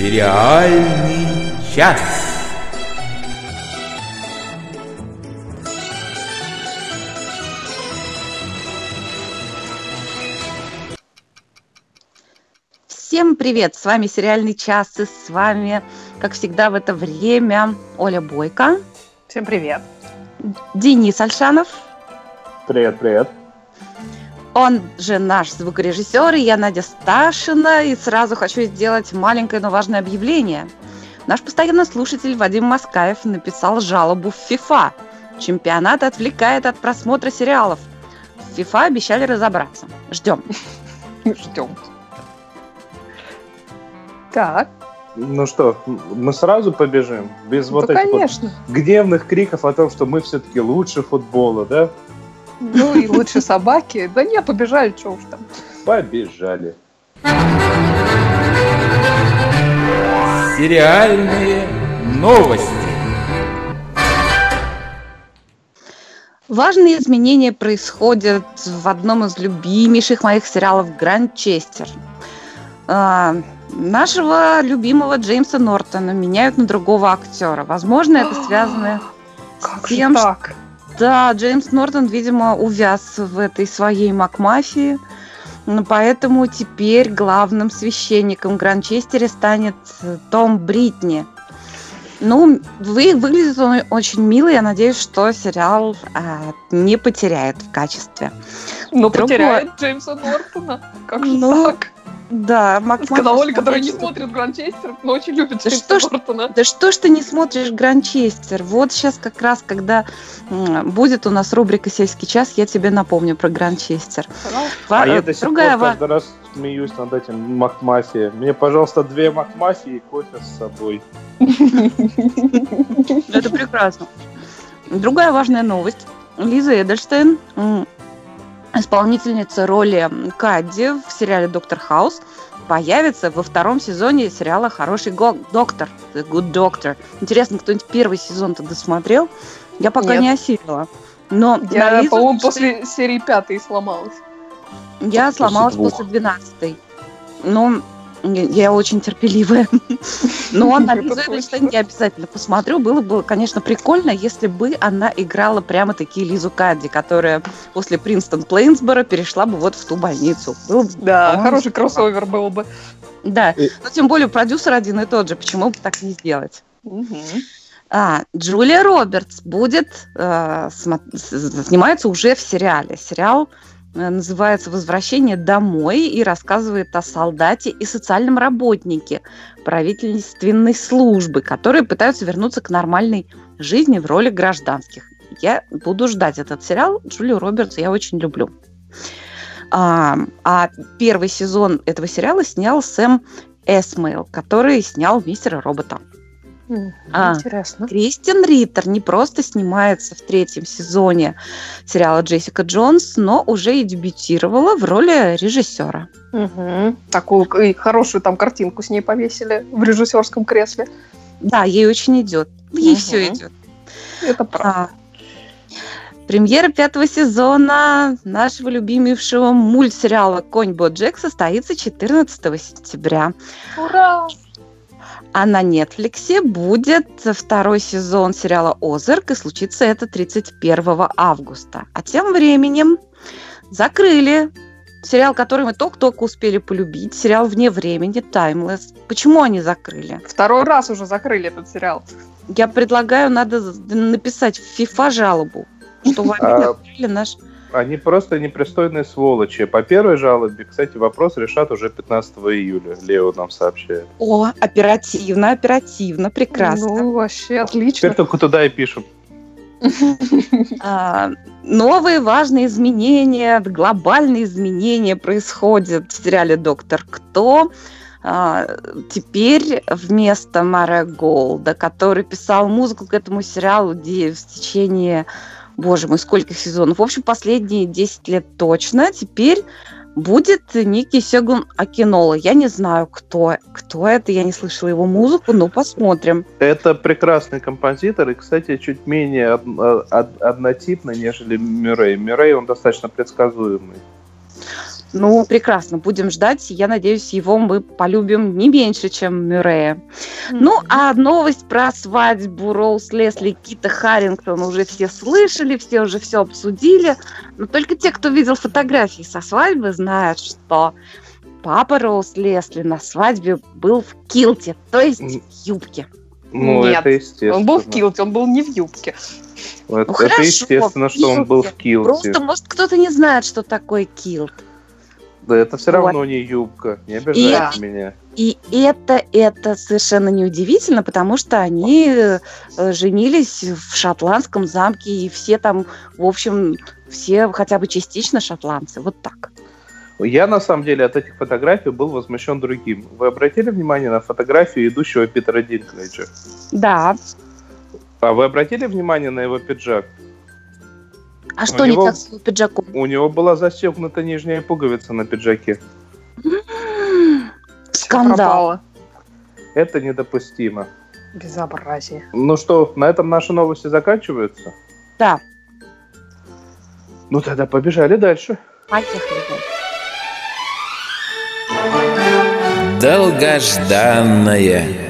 Сериальный час. Всем привет! С вами «Сериальный час» и с вами, как всегда в это время, Оля Бойко. Всем привет! Денис Альшанов. Привет, привет. Он же наш звукорежиссер, и я Надя Сташина, и сразу хочу сделать маленькое, но важное объявление. Наш постоянный слушатель Вадим Маскаев написал жалобу в ФИФА. Чемпионат отвлекает от просмотра сериалов. В ФИФА обещали разобраться. Ждем. Ждем. Так. Ну что, мы сразу побежим? Без Ну, вот этих конечно. вот гневных криков о том, что мы все-таки лучше футбола, да? Ну и лучше собаки. Да не, побежали, что уж там. Побежали. Сериальные новости. Важные изменения происходят в одном из любимейших моих сериалов «Гранчестер». А, Нашего любимого Джеймса Нортона меняют на другого актера. Возможно, это связано Как с тем, же что так? Да, Джеймс Нортон, видимо, увяз в этой своей Макмафии. Поэтому теперь главным священником Гранчестере станет э, Том Бритни. Ну, вы, выглядит он очень мило. Я надеюсь, что сериал а, не потеряет в качестве. Ну, Другое. потеряет Джеймса Нортона. Как же Ну, так? Да, Макмафия Сказала Оля, которая не смотрит, Гранчестер, но очень любит Да Джеймса что ж- Нортона. Да что ж ты не смотришь Гранчестер? Вот сейчас как раз, когда будет у нас рубрика «Сельский час», я тебе напомню про Гранчестер. А я до сих Другая пор каждый раз смеюсь над этим Макмафия. Мне, пожалуйста, две Макмафии и кофе с собой. Это прекрасно. Другая важная новость. Лиза Эдельштейн, исполнительница роли Кадди в сериале «Доктор Хаус», появится во втором сезоне сериала «Хороший го- доктор», The Good Doctor. Интересно, кто-нибудь первый сезон-то досмотрел? Я пока Нет. не осилила. Но на Я, Лизу по-моему, после серии пятой сломалась. Я После сломалась двух. после 12 Но я очень терпеливая. Но на Это я обязательно посмотрю. Было бы, конечно, прикольно, если бы она играла прямо таки Лизу Кадди, которая после Принстон Плейнсбора перешла бы вот в ту больницу. Было бы, Да, хороший кроссовер был бы. Да, но тем более продюсер один и тот же. Почему бы так не сделать? А, Джулия Робертс будет э, снимается уже в сериале. Сериал называется «Возвращение домой» и рассказывает о солдате и социальном работнике правительственной службы, которые пытаются вернуться к нормальной жизни в роли гражданских. Я буду ждать этот сериал. Джулию Робертс я очень люблю. А, а первый сезон этого сериала снял Сэм Эсмейл, который снял «Мистера Робота». Мгм. А. Интересно. Кристин Риттер не просто снимается в третьем сезоне сериала Джессика Джонс, но уже и дебютировала в роли режиссера. Мгм. Такую и хорошую там картинку с ней повесили в режиссерском кресле. Да, ей очень идет. Ей Мгм. все идет. Это правда. А, Премьера пятого сезона нашего любимейшего мультсериала «Конь Боджек» состоится 14 сентября. Ура! А на Нетфликсе будет второй сезон сериала «Озарк», и случится это 31 августа. А тем временем закрыли сериал, который мы только-только успели полюбить, сериал «Вне времени», «Таймлесс». Почему они закрыли? Второй раз уже закрыли этот сериал. Я предлагаю, надо написать в ФИФА жалобу, что вы открыли наш... Они просто непристойные сволочи. По первой жалобе, кстати, вопрос решат уже 15 июля. Лео нам сообщает. О, оперативно, оперативно, прекрасно. Ну, вообще Теперь отлично. только туда и пишем. А, новые важные изменения, глобальные изменения происходят в сериале «Доктор Кто». А, теперь вместо Мара Голда, который писал музыку к этому сериалу где в течение, боже мой, скольких сезонов, в общем, последние 10 лет точно, теперь будет некий Сегун Акинола. Я не знаю, кто, кто это, я не слышала его музыку, но посмотрим. Это прекрасный композитор и, кстати, чуть менее од- од- однотипный, нежели Мюррей. Мюррей, он достаточно предсказуемый. Ну, прекрасно, будем ждать. Я надеюсь, его мы полюбим не меньше, чем Мюррея. Ну, а новость про свадьбу Роуз Лесли и Кита Харрингтон уже все слышали, все уже все обсудили. Но только те, кто видел фотографии со свадьбы, знают, что папа Роуз Лесли на свадьбе был в килте, то есть в юбке. Ну, Нет, это естественно. Он был в килте, он был не в юбке. Это, Ну, это хорошо, естественно, что он был в килте. Просто, может, кто-то не знает, что такое килт. Да это все Вот. равно не юбка. Не обижайте И- меня. И это, это совершенно неудивительно, потому что они э, женились в шотландском замке, и все там, в общем, все хотя бы частично шотландцы. Вот так. Я, на самом деле, от этих фотографий был возмущен другим. Вы обратили внимание на фотографию идущего Питера Динклейджа? Да. А вы обратили внимание на его пиджак? А что него- не так с его пиджаком? У него была застегнута нижняя пуговица на пиджаке. Скандал. Это недопустимо. Безобразие. Ну что, на этом наши новости заканчиваются? Да, Ну тогда побежали дальше. поехали. Долгожданное.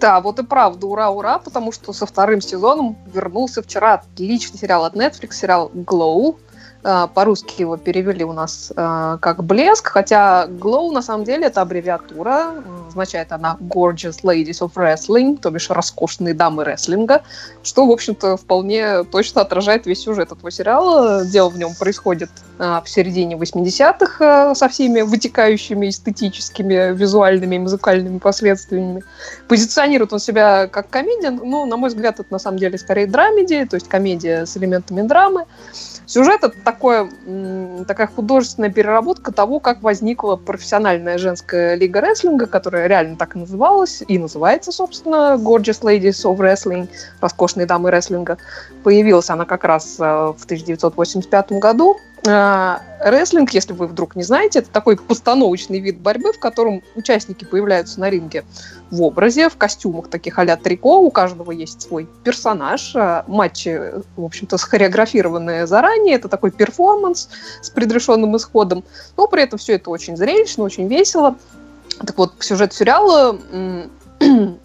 Да, вот и правда, ура-ура, потому что со вторым сезоном вернулся вчера отличный сериал от Netflix, сериал Glow. А, По-русски его перевели у нас а, как «Блеск», хотя Glow на самом деле это аббревиатура, означает она Gorgeous Ladies of Wrestling, то бишь роскошные дамы рестлинга, что, в общем-то, вполне точно отражает весь сюжет этого сериала. Дело в нем происходит а, в середине 80-х а, со всеми вытекающими эстетическими, визуальными и музыкальными последствиями. Позиционирует он себя как комедия, но, на мой взгляд, это на самом деле скорее драмеди, то есть комедия с элементами драмы. Сюжет это такое, такая художественная переработка того, как возникла профессиональная женская лига рестлинга, которая реально так и называлась, и называется, собственно, Gorgeous Ladies of Wrestling, роскошные дамы рестлинга. Появилась она как раз э, в 1985 году. Э, Рестлинг, если вы вдруг не знаете, это такой постановочный вид борьбы, в котором участники появляются на ринге в образе, в костюмах таких а-ля трико. У каждого есть свой персонаж. А Матчи, в общем-то, схореографированные заранее. Это такой перформанс с предрешенным исходом. Но при этом все это очень зрелищно, очень весело. Так вот, по сюжету сериала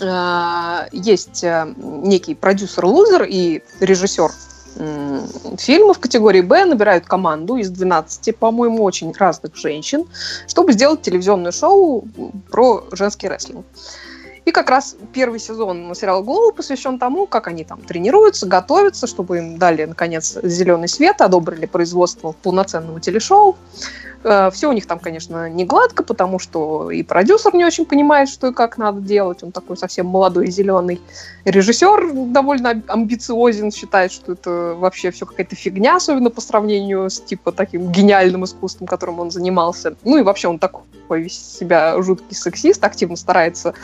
а, есть а, некий продюсер-лузер и режиссер м, фильмов категории «Б» набирают команду из 12, по-моему, очень разных женщин, чтобы сделать телевизионное шоу про женский рестлинг. И как раз первый сезон сериала «Голову» посвящен тому, как они там тренируются, готовятся, чтобы им дали, наконец, зеленый свет, одобрили производство полноценного телешоу. Все у них там, конечно, не гладко, потому что и продюсер не очень понимает, что и как надо делать. Он такой совсем молодой и зеленый. Режиссер довольно амбициозен, считает, что это вообще все какая-то фигня, особенно по сравнению с типа таким гениальным искусством, которым он занимался. Ну и вообще он такой себя жуткий сексист, активно старается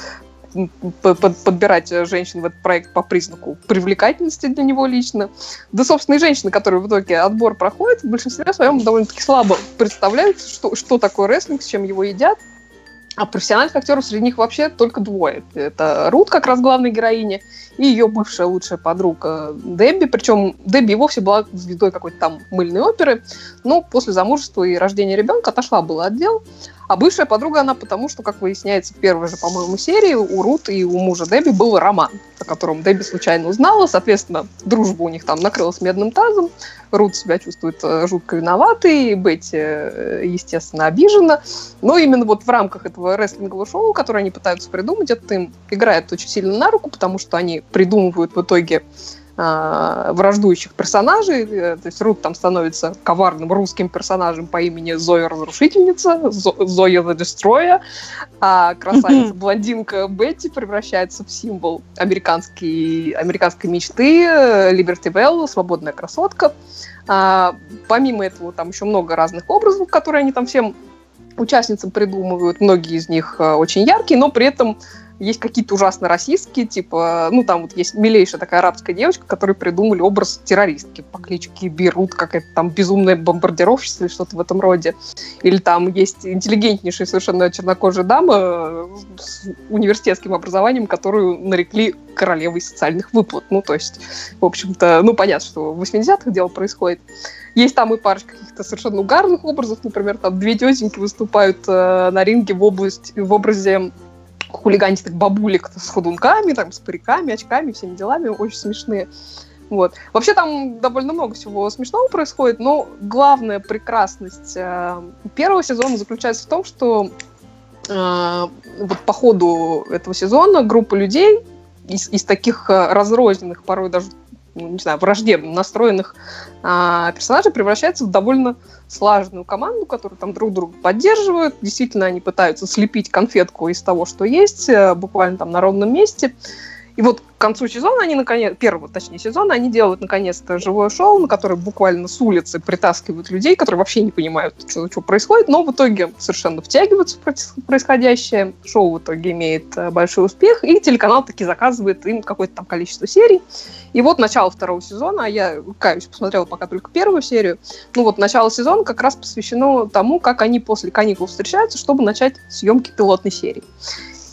подбирать э, женщин в этот проект по признаку привлекательности для него лично. Да, собственно, и женщины, которые в итоге отбор проходят, в большинстве своем довольно-таки слабо представляют, что, что такое рестлинг, с чем его едят. А профессиональных актеров среди них вообще только двое. Это Рут, как раз главная героиня, и ее бывшая лучшая подруга Дебби. Причем Дебби вовсе была звездой какой-то там мыльной оперы, но после замужества и рождения ребенка отошла была от дел. А бывшая подруга она потому, что, как выясняется, в первой же, по-моему, серии у Рут и у мужа Дебби был роман, о котором Дебби случайно узнала. Соответственно, дружба у них там накрылась медным тазом. Рут себя чувствует э, жутко виноватой, Бетти, э, естественно, обижена. Но именно вот в рамках этого рестлингового шоу, которое они пытаются придумать, это им играет очень сильно на руку, потому что они придумывают в итоге а, враждующих персонажей. Э, То есть Рут там становится коварным русским персонажем по имени Зоя Разрушительница, Зо- Зоя the Destroyer, а красавица блондинка Бетти превращается в символ американской, американской мечты, э, Либерти Белл, свободная красотка. А, помимо этого, там еще много разных образов, которые они там всем участницам придумывают. Многие из них э, очень яркие, но при этом есть какие-то ужасно расистские, типа, ну, там вот есть милейшая такая арабская девочка, которой придумали образ террористки по кличке Бейрут, какая-то там безумная бомбардировщица или что-то в этом роде. Или там есть интеллигентнейшая совершенно чернокожая дама с университетским образованием, которую нарекли королевой социальных выплат. Ну, то есть, в общем-то, ну, понятно, что в 80-х дело происходит. Есть там и парочка каких-то совершенно угарных образов, например, там две тетеньки выступают э, на ринге в, область, в образе хулиганистых бабулек с ходунками, там, с париками, очками, всеми делами, очень смешные. Вот. Вообще там довольно много всего смешного происходит, но главная прекрасность э, первого сезона заключается в том, что э, вот по ходу этого сезона группа людей из, из таких э, разрозненных, порой даже ну, не знаю, враждебно настроенных а, персонажей превращается в довольно слаженную команду, которую там друг друга поддерживают. Действительно, они пытаются слепить конфетку из того, что есть, э, буквально там на ровном месте. И вот к концу сезона они, наконец, первого, точнее, сезона, они делают, наконец-то, живое шоу, на которое буквально с улицы притаскивают людей, которые вообще не понимают, что, что происходит, но в итоге совершенно втягиваются в происходящее. Шоу в итоге имеет э, большой успех, и телеканал таки заказывает им какое-то там количество серий. И вот начало второго сезона, а я, каюсь, посмотрела пока только первую серию, ну вот начало сезона как раз посвящено тому, как они после каникул встречаются, чтобы начать съемки пилотной серии.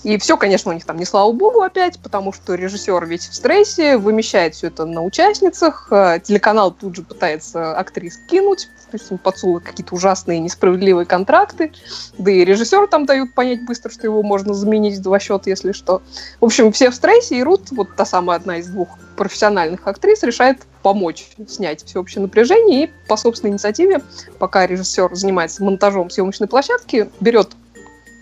И все, конечно, у них там не слава богу опять, потому что режиссер ведь в стрессе, вымещает все это на участницах, э, телеканал тут же пытается актрис кинуть, то есть им подсунули какие-то ужасные несправедливые контракты, да и режиссер там дают понять быстро, что его можно заменить в два счета, если что. В общем, все в стрессе, и Рут, вот та самая одна из двух профессиональных актрис, решает помочь снять всеобщее напряжение, и по собственной инициативе, пока режиссер занимается монтажом съемочной площадки, берет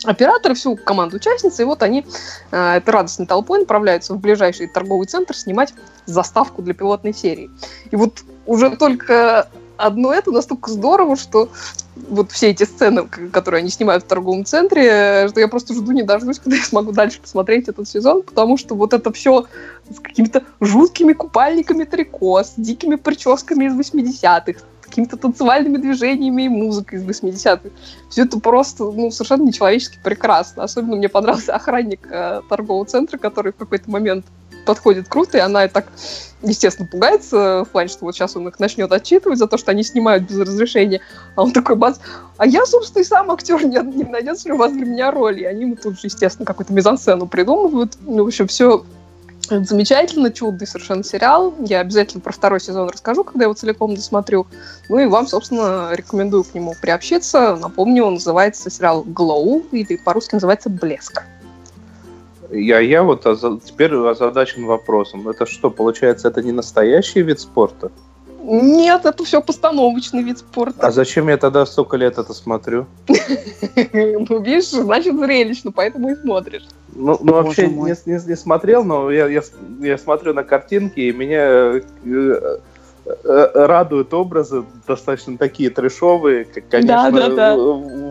операторы, всю команду участниц, и вот они э, радостной толпой направляются в ближайший торговый центр снимать заставку для пилотной серии. И вот уже только одно это настолько здорово, что вот все эти сцены, которые они снимают в торговом центре, что я просто жду не дождусь, когда я смогу дальше посмотреть этот сезон, потому что вот это все с какими-то жуткими купальниками трико, с дикими прическами из 80-х, какими-то танцевальными движениями и музыкой из 80-х. Все это просто ну, совершенно нечеловечески прекрасно. Особенно мне понравился охранник э, торгового центра, который в какой-то момент подходит круто, и она и так, естественно, пугается в плане, что вот сейчас он их начнет отчитывать за то, что они снимают без разрешения. А он такой, бац, а я, собственно, и сам актер, не, не найдется ли у вас для меня роль? И они ему тут же, естественно, какую-то мизансцену придумывают. Ну, в общем, все это замечательно, чудный совершенно сериал. Я обязательно про второй сезон расскажу, когда его целиком досмотрю. Ну и вам, собственно, рекомендую к нему приобщиться. Напомню, он называется сериал «Glow» или по-русски называется «Блеск». Я, я вот оза- теперь озадачен вопросом. Это что, получается, это не настоящий вид спорта? Нет, это все постановочный вид спорта. А зачем я тогда столько лет это смотрю? Ну, видишь, значит, зрелищно, поэтому и смотришь. Ну, ну вообще не, не, не смотрел, но я, я, я смотрю на картинки, и меня э, э, э, радуют образы достаточно такие трешовые. Как, конечно, Да, да, да.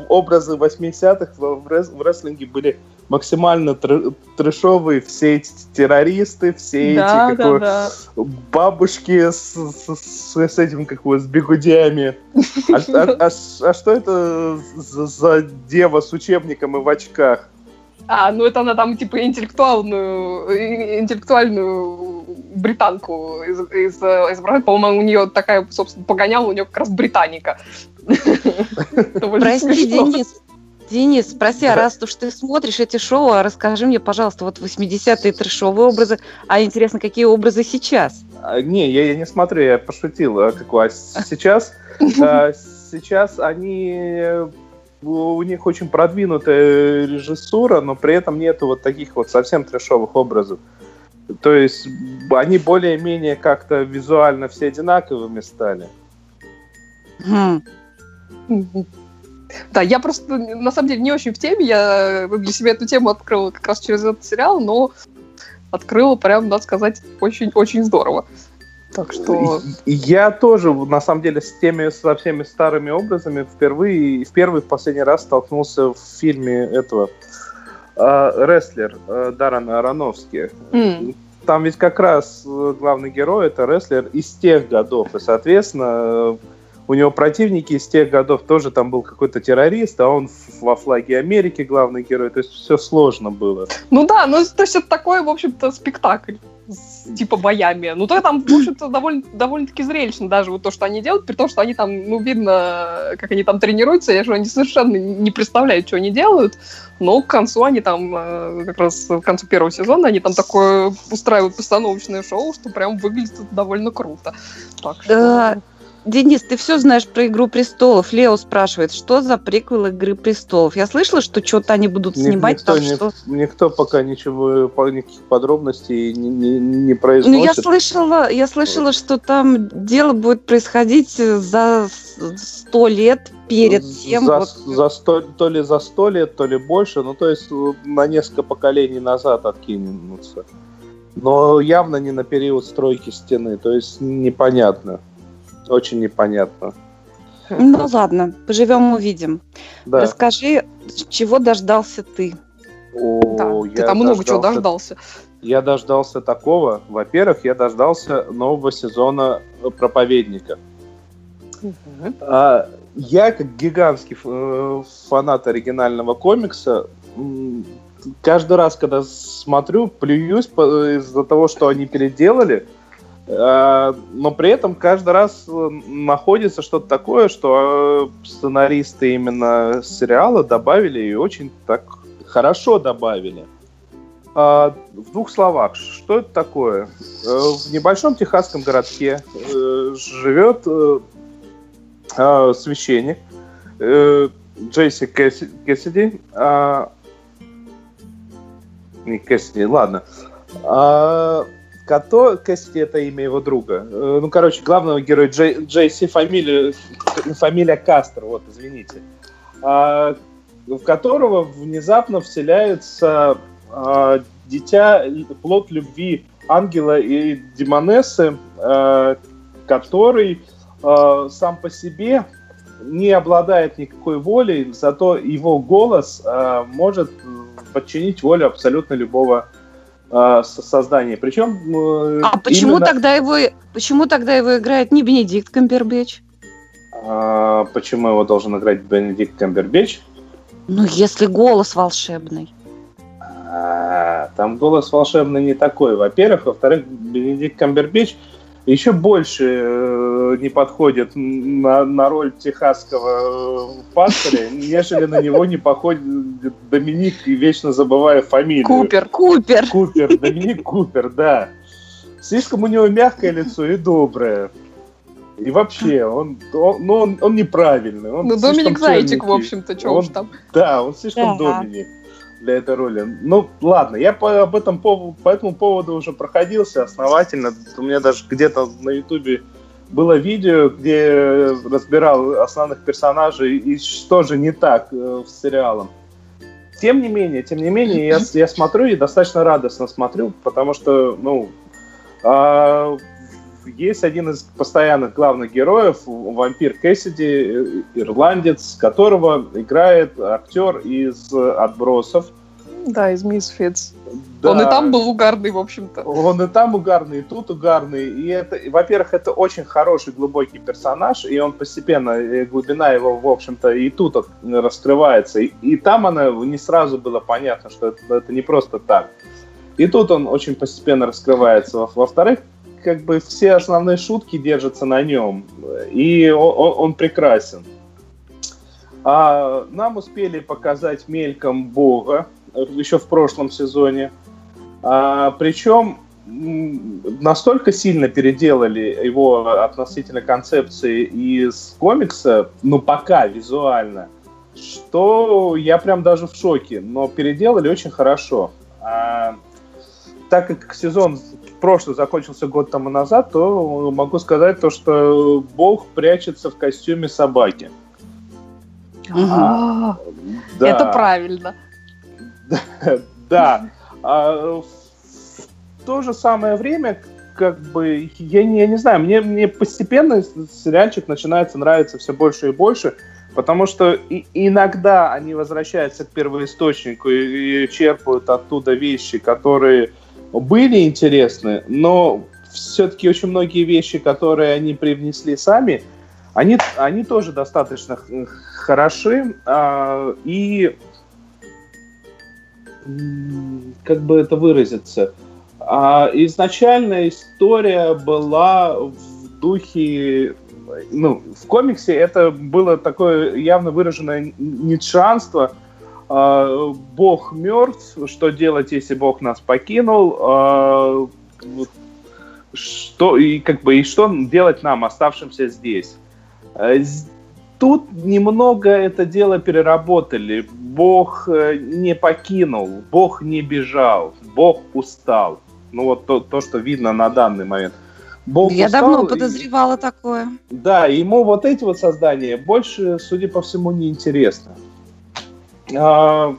образы 80-х в, в рес- в рестлинге были максимально тр- трешовые. Все эти террористы, все Да, эти да, да. бабушки с, с, с- этим, как его, с бегудями. А, а- а а что это за, за дева с учебником и в очках? А, ну это она там типа интеллектуальную, интеллектуальную британку из, из- изображает. По-моему, у нее такая, собственно, погоняла, у нее как раз британика. Прости. Денис. Денис, спроси, а раз уж ты смотришь эти шоу, а расскажи мне, пожалуйста, вот 80-е трешовые образы, а интересно, какие образы сейчас? А, Не, я, я не смотрю, я пошутил. А какой? А с- сейчас, сейчас они э, у них очень продвинутая режиссура, но при этом нету вот таких вот совсем трешовых образов. То есть они более-менее как-то визуально все одинаковыми стали. Да, я просто, на самом деле, не очень в теме. Я для себя эту тему открыла как раз через этот сериал, но открыла, прям, надо сказать, очень-очень здорово. Так что... Я тоже, на самом деле, с теми, со всеми старыми образами впервые, в первый в последний раз столкнулся в фильме этого э, «Рестлер» э, Даррена Аронофски. м, Там ведь как раз э, главный герой это рестлер из тех годов, и, соответственно, э, у него противники из тех годов тоже там был какой-то террорист, а он во флаге Америки главный герой. То есть все сложно было. Ну да, ну то есть это такой, в общем-то, спектакль с, типа боями. Ну, то там, в общем-то, довольно, довольно-таки зрелищно даже вот то, что они делают, при том, что они там, ну, видно, как они там тренируются, я же они совершенно не представляют, что они делают, но к концу они там, э, как раз к концу первого сезона, они там такое устраивают постановочное шоу, что прям выглядит довольно круто. Так что... Да, Денис, ты все знаешь про «Игру престолов». Лео спрашивает, что за приквел «Игры престолов». Я слышала, что что-то они будут снимать. Никто, так не, что... никто пока ничего, никаких подробностей не, не, не произносит. Ну, я слышала, я слышала, что там дело будет происходить за сто лет перед тем. За, вот... за сто, то ли за сто лет, то ли больше. Ну, то есть на несколько поколений назад откинутся. Но явно не на период стройки стены. То есть непонятно. Очень непонятно. Ну ладно, поживем увидим. Да. Расскажи, чего дождался ты? О, Да, я ты там много чего дождался- дождался. Я дождался такого. Во-первых, я дождался нового сезона «Проповедника». А, я, как гигантский э, фанат оригинального комикса, каждый раз, когда смотрю, плююсь из-за того, что они переделали, но при этом каждый раз э, находится что-то такое, что э, сценаристы именно сериала добавили и очень так хорошо добавили. А, В двух словах, что это такое? Э, В небольшом техасском городке живет а, священник Джейси Кэсси- Кэссиди. а, Не Кэссиди, ладно. Като, Кэссиди это имя его друга. Э, Ну, короче, главного героя Джей- Джейси, фамилия, фамилия Кастро, вот, извините. А, В которого внезапно вселяется а, дитя, плод любви ангела и демонессы, а, который а, сам по себе не обладает никакой волей, зато его голос а, может подчинить волю абсолютно любого со- создания. Причем э, А почему именно- тогда его, почему тогда его играет не Бенедикт Камбербэтч? А, почему его должен играть Бенедикт Камбербэтч? Ну, если голос волшебный. А, Там голос волшебный не такой. Во-первых, во-вторых, Бенедикт Камбербэтч еще больше э, не подходит на, на роль техасского э, пастыря, нежели на него не походит Доминик, и вечно забывая фамилию. Купер. Купер. Купер, Доминик Купер, да. Слишком у него мягкое лицо и доброе. И вообще, он, он, ну, он, он неправильный. Он Ну, Доминик Зайчик, в общем-то, что Он- уж там. Да, он слишком Да. Доминик для этой роли. Ну, ладно, я по, об этом поводу, по этому поводу уже проходился основательно. У меня даже где-то на Ютубе было видео, где разбирал основных персонажей и что же не так э, с сериалом. Тем не менее, тем не менее, я, я смотрю и достаточно радостно смотрю, потому что, ну, а, есть один из постоянных главных героев, вампир Кэссиди, э, ирландец, которого играет актер из «Отбросов». Да, из Misfits. Да, Он и там был угарный, в общем-то. Он и там угарный, и тут угарный. И это, во-первых, это очень хороший, глубокий персонаж, и он постепенно, э, глубина его, в общем-то, и тут раскрывается. И, и там она не сразу было понятно, что это, это не просто так. И тут он очень постепенно раскрывается. Во- Во-вторых, как бы все основные шутки держатся на нем, и он, он- прекрасен. А нам успели показать мельком Бога еще в прошлом сезоне. А, причем настолько сильно переделали его относительно концепции из комикса, ну пока визуально, что я прям даже в шоке. Но переделали очень хорошо. А, так как сезон прошлый закончился год тому назад, то могу сказать то, что Бог прячется в костюме собаки. А, Да. Это правильно. Да. А в то же самое время, как бы, я не, я не знаю, мне, мне постепенно сериальчик начинается нравиться все больше и больше, потому что и- иногда они возвращаются к первоисточнику и, и черпают оттуда вещи, которые были интересны, но все-таки очень многие вещи, которые они привнесли сами, Они, они тоже достаточно хороши. А, и как бы это выразиться? А, изначально история была в духе ну, в комиксе это было такое явно выраженное нитшанство. А, Бог мертв, что делать, если Бог нас покинул? А, что и как бы и что делать нам, оставшимся здесь? Э, тут немного это дело переработали. Бог э, не покинул, Бог не бежал, Бог устал. Ну вот то, то что видно на данный момент. Бог Я устал, давно подозревала и, такое. Да, ему вот эти вот создания больше, судя по всему, не интересно. А,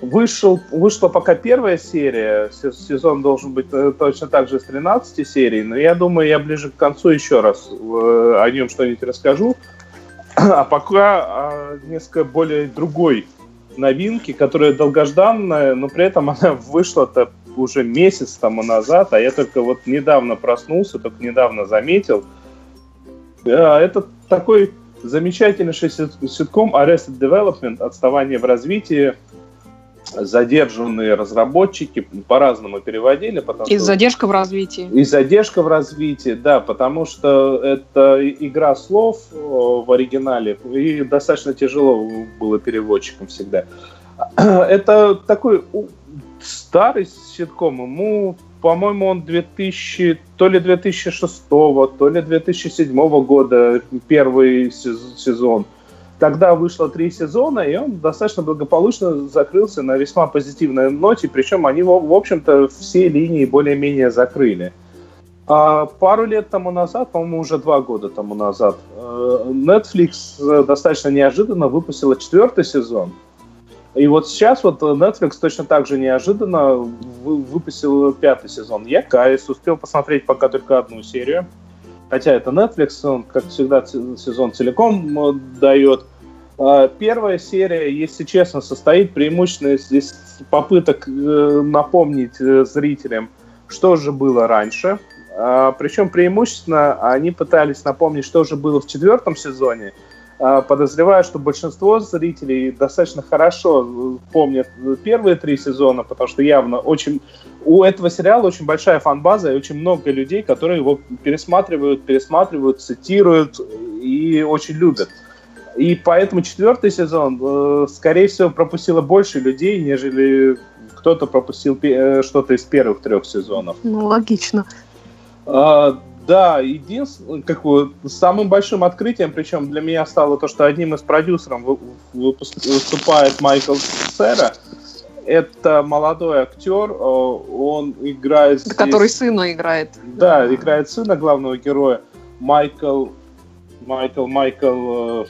вышел, вышла пока первая серия, сезон должен быть э, точно так же с 13 серий, но я думаю, я ближе к концу еще раз э, о нем что-нибудь расскажу. А пока о несколько более другой новинки, которая долгожданная, но при этом она вышла-то уже месяц тому назад, а я только вот недавно проснулся, только недавно заметил. Это такой замечательнейший ситком Arrested Development, отставание в развитии, задержанные разработчики по-разному переводили. Потому и что... задержка в развитии. И задержка в развитии, да, потому что это игра слов в оригинале, и достаточно тяжело было переводчикам всегда. Это такой старый ситком, ему, по-моему, он 2000, то ли 2006, то ли 2007 года первый сезон. Тогда вышло три сезона, и он достаточно благополучно закрылся на весьма позитивной ноте, причем они, в общем-то, все линии более-менее закрыли. А пару лет тому назад, по-моему, уже два года тому назад, э, Netflix э, достаточно неожиданно выпустила четвертый сезон – и вот сейчас вот Netflix точно так же неожиданно выпустил пятый сезон. Я каюсь, успел посмотреть пока только одну серию. Хотя это Netflix, он, как всегда, сезон целиком э, дает. А, первая серия, если честно, состоит преимущественно из попыток э, напомнить э, зрителям, что же было раньше. А, Причем преимущественно они пытались напомнить, что же было в четвертом сезоне – подозреваю, что большинство зрителей достаточно хорошо помнят первые три сезона, потому что явно очень у этого сериала очень большая фан-база и очень много людей, которые его пересматривают, пересматривают, цитируют и очень любят. И поэтому четвертый сезон, э, скорее всего, пропустило больше людей, нежели кто-то пропустил э, что-то из первых трех сезонов. Ну, логично. А, да, единственным, как бы, самым большим открытием, причем для меня стало то, что одним из продюсеров выступает Майкл Сера. Это молодой актер, э, он играет... Здесь... Который сына играет. Да, играет сына главного героя. Майкл... Майкл, Майкл... Э,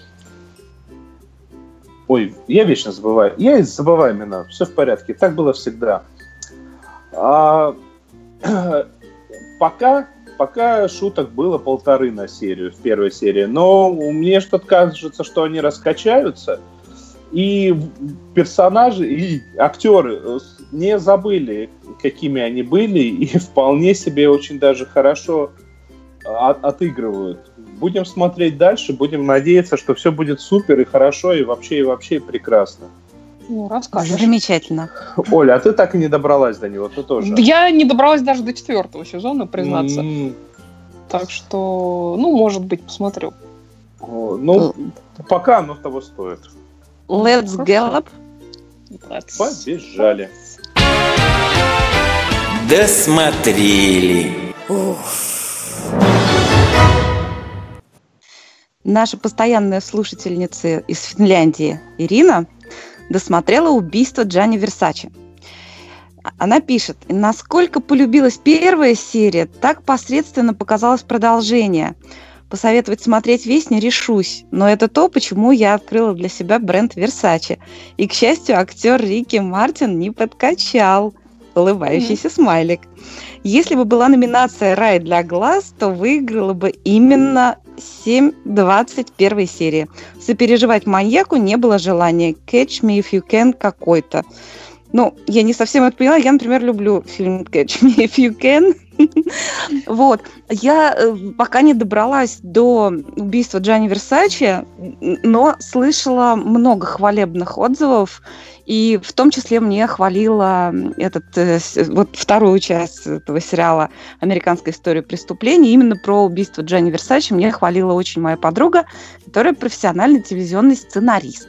ой, я вечно забываю. Я забываю имена. Все в порядке. Так было всегда. А... Пока пока шуток было полторы на серию в первой серии, но мне что-то кажется, что они раскачаются, и персонажи, и актеры э, не забыли, какими они были, и вполне себе очень даже хорошо от, отыгрывают. Будем смотреть дальше, будем надеяться, что все будет супер и хорошо, и вообще, и вообще прекрасно. Ну, расскажешь. Замечательно. Оля, а ты так и не добралась до него, ты тоже. Я не добралась даже до четвертого сезона, признаться. Mm. Так что, ну, может быть, посмотрю. Ну, пока оно того стоит. Let's gallop. Let's... Побежали. Досмотрели. Наша постоянная слушательница из Финляндии Ирина досмотрела убийство Джани Версачи. Она пишет, насколько полюбилась первая серия, так посредственно показалось продолжение. Посоветовать смотреть весь не решусь, но это то, почему я открыла для себя бренд Versace. И, к счастью, актер Рики Мартин не подкачал. Улыбающийся mm-hmm. смайлик. Если бы была номинация «Рай для глаз», то выиграла бы именно 7.21 серии. Сопереживать маньяку не было желания. Catch me if you can какой-то. Ну, я не совсем это поняла. Я, например, люблю фильм Catch Me If You Can. Вот. Я э, пока не добралась до убийства Джани Версачи, но слышала много хвалебных отзывов, и в том числе мне хвалила этот, э, вот вторую часть этого сериала «Американская история преступлений». Именно про убийство Джани Версачи мне хвалила очень моя подруга, которая профессиональный телевизионный сценарист.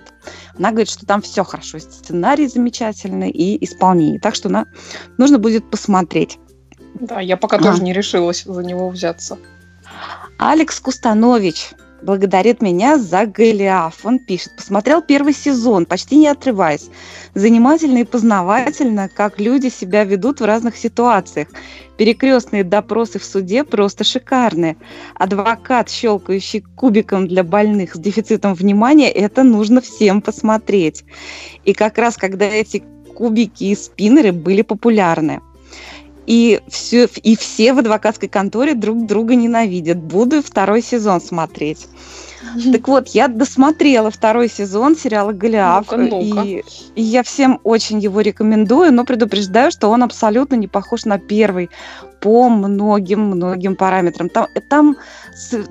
Она говорит, что там все хорошо, сценарий замечательный и исполнение. Так что на, нужно будет посмотреть. Да, я пока а. тоже не решилась за него взяться. Алекс Кустанович благодарит меня за Голиаф. Он пишет, посмотрел первый сезон, почти не отрываясь. Занимательно и познавательно, как люди себя ведут в разных ситуациях. Перекрестные допросы в суде просто шикарные. Адвокат, щелкающий кубиком для больных с дефицитом внимания, это нужно всем посмотреть. И как раз когда эти кубики и спиннеры были популярны и все, и все в адвокатской конторе друг друга ненавидят. Буду второй сезон смотреть. Так вот, я досмотрела второй сезон сериала «Голиаф», ну ну и, и я всем очень его рекомендую, но предупреждаю, что он абсолютно не похож на первый по многим-многим параметрам. Там, там,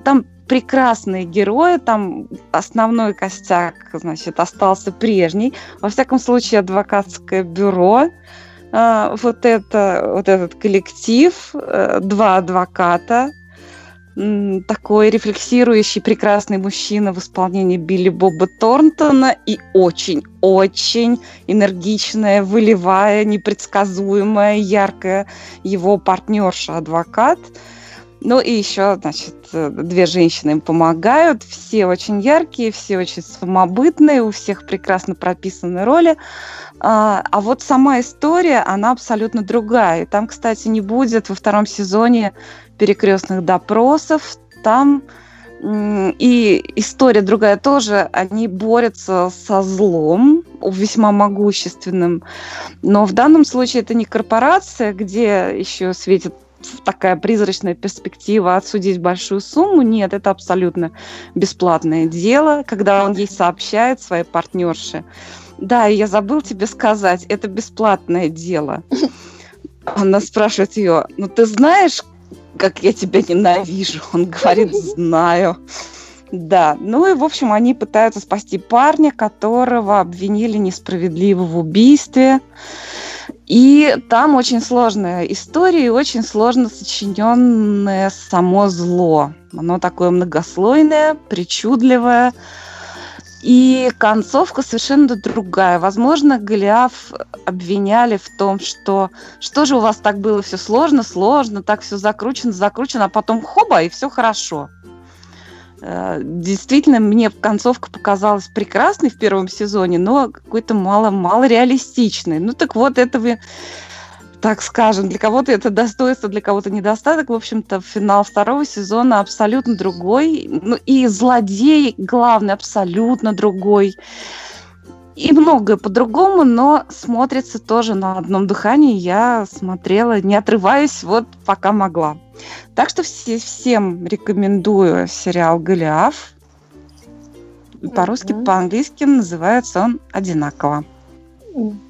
там прекрасные герои, там основной костяк, значит, остался прежний. Во всяком случае, адвокатское бюро, вот, это, вот этот коллектив, э, два адвоката, такой рефлексирующий прекрасный мужчина в исполнении Билли Боба Торнтона и очень-очень энергичная, выливая, непредсказуемая, яркая его партнерша-адвокат. Ну и еще, значит, две женщины им помогают. Все очень яркие, все очень самобытные, у всех прекрасно прописаны роли. А, а вот сама история, она абсолютно другая. И там, кстати, не будет во втором сезоне перекрестных допросов. Там и история другая тоже, они борются со злом, весьма могущественным. Но в данном случае это не корпорация, где еще светит такая призрачная перспектива отсудить большую сумму. Нет, это абсолютно бесплатное дело, когда он ей сообщает своей партнерше. Да, я забыл тебе сказать, это бесплатное дело. Она спрашивает ее, ну ты знаешь, как я тебя ненавижу? Он говорит, знаю. Да, ну и, в общем, они пытаются спасти парня, которого обвинили несправедливо в убийстве. И там очень сложная история и очень сложно сочиненное само зло. Оно такое многослойное, причудливое. И концовка совершенно другая. Возможно, Голиаф обвиняли в том, что что же у вас так было все сложно, сложно, так все закручено, закручено, а потом хоба, и все хорошо. Э, действительно, мне концовка показалась прекрасной в первом сезоне, но какой-то мало-мало реалистичной. Ну так вот, этого так скажем, для кого-то это достоинство, для кого-то недостаток. В общем-то, финал второго сезона абсолютно другой. Ну и злодей, главный, абсолютно другой. И многое по-другому, но смотрится тоже на одном дыхании. Я смотрела, не отрываясь, вот пока могла. Так что все, всем рекомендую сериал «Голиаф». По-русски, mm-hmm. по-английски называется он одинаково.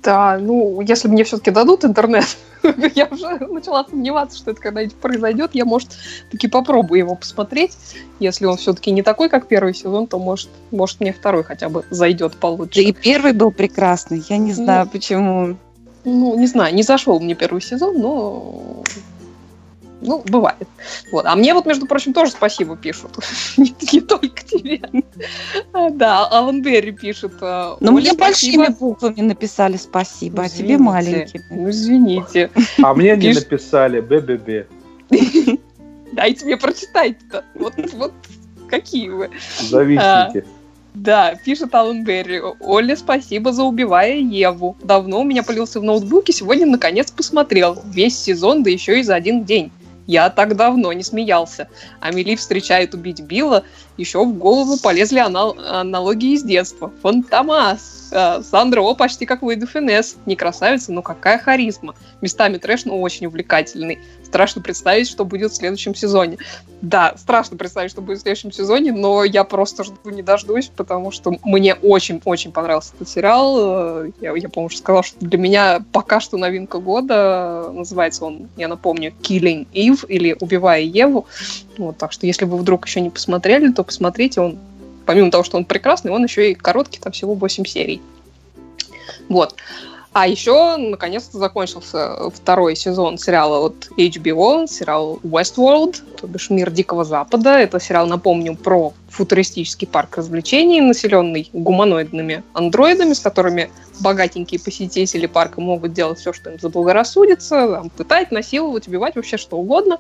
Да, ну, если мне все-таки дадут интернет, я уже начала сомневаться, что это когда-нибудь произойдет. Я, может, таки попробую его посмотреть. Если он все-таки не такой, как первый сезон, то, может, может мне второй хотя бы зайдет получше. Да и первый был прекрасный. Я не ну, знаю, ну, почему. Ну, не знаю, не зашел мне первый сезон, но ну, бывает. Вот. А мне вот, между прочим, тоже спасибо пишут. не, не только тебе. да, Алан Берри пишет. Э, Но мне большими буквами написали спасибо, а тебе маленькими. Ну, извините. А мне не написали БББ. Дайте мне прочитать-то. Вот, вот какие вы. Завистники. А, да, пишет Алан Берри. Оля, спасибо за убивая Еву. Давно у меня полился в ноутбуке, сегодня наконец посмотрел. Весь сезон, да еще и за один день. Я так давно не смеялся. Амели встречает убить Билла, еще в голову полезли анал- аналогии из детства. Фантомас! А, Сандра, о, почти как Луида Финес. Не красавица, но какая харизма. Местами трэш, но очень увлекательный. Страшно представить, что будет в следующем сезоне. Да, страшно представить, что будет в следующем сезоне, но я просто жду не дождусь, потому что мне очень-очень понравился этот сериал. Я, я по-моему, уже сказала, что для меня пока что новинка года. Называется он, я напомню, Killing Eve или Убивая Еву. Вот, так что если вы вдруг еще не посмотрели, то посмотрите. Он, помимо того, что он прекрасный, он еще и короткий, там всего 8 серий. Вот. А еще, наконец-то, закончился второй сезон сериала от HBO, сериал Westworld, то бишь «Мир Дикого Запада». Это сериал, напомню, про футуристический парк развлечений, населенный гуманоидными андроидами, с которыми богатенькие посетители парка могут делать все, что им заблагорассудится, там, пытать, насиловать, убивать, вообще что угодно.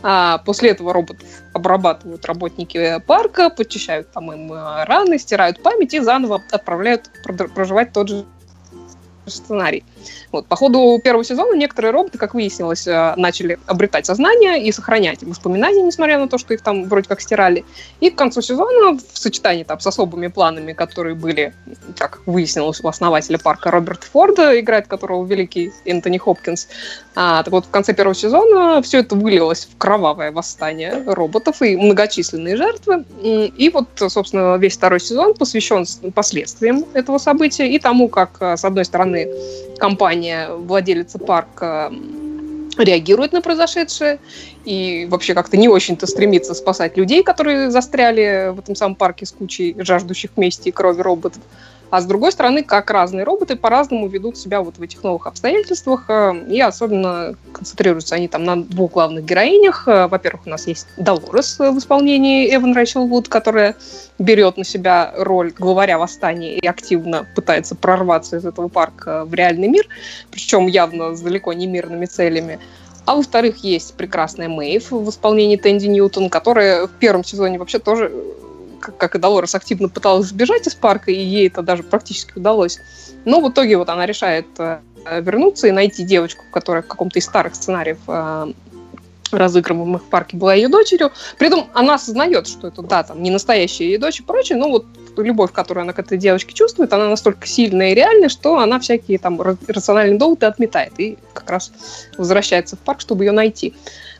А после этого роботов обрабатывают работники парка, подчищают там им э, раны, стирают память и заново отправляют проживать тот же сценарий. Вот. По ходу первого сезона некоторые роботы, как выяснилось, э, начали обретать сознание и сохранять воспоминания, несмотря на то, что их там вроде как стирали. И к концу сезона, в сочетании там, с особыми планами, которые были, как выяснилось, у основателя парка Роберта Форда, играет которого великий Энтони Хопкинс, а, так вот в конце первого сезона все это вылилось в кровавое восстание роботов и многочисленные жертвы. И вот, собственно, весь второй сезон посвящен последствиям этого события и тому, как, э, с одной стороны, компания, владелица парка, реагирует на произошедшее и вообще как-то не очень-то стремится спасать людей, которые застряли в этом самом парке с кучей жаждущих мести и крови роботов. А с другой стороны, как разные роботы по-разному ведут себя вот в этих новых обстоятельствах. Э, и особенно концентрируются они там на двух главных героинях. Э, во-первых, у нас есть Долорес в исполнении Эван Рэйчел Вуд, которая берет на себя роль главаря восстания и активно пытается прорваться из этого парка в реальный мир, причем явно с далеко не мирными целями. А во-вторых, есть прекрасная Мэйв в исполнении Тэнди Ньютон, которая в первом сезоне вообще тоже как и Долорес, активно пыталась сбежать из парка, и ей это даже практически удалось. Но в итоге вот она решает э, вернуться и найти девочку, которая в каком-то из старых сценариев э, разыгрываемых в парке была ее дочерью. При этом она осознает, что это, да, там, не настоящая ее дочь и прочее, но вот любовь, которую она к этой девочке чувствует, она настолько сильная и реальная, что она всякие там рациональные доводы отметает и как раз возвращается в парк, чтобы ее найти.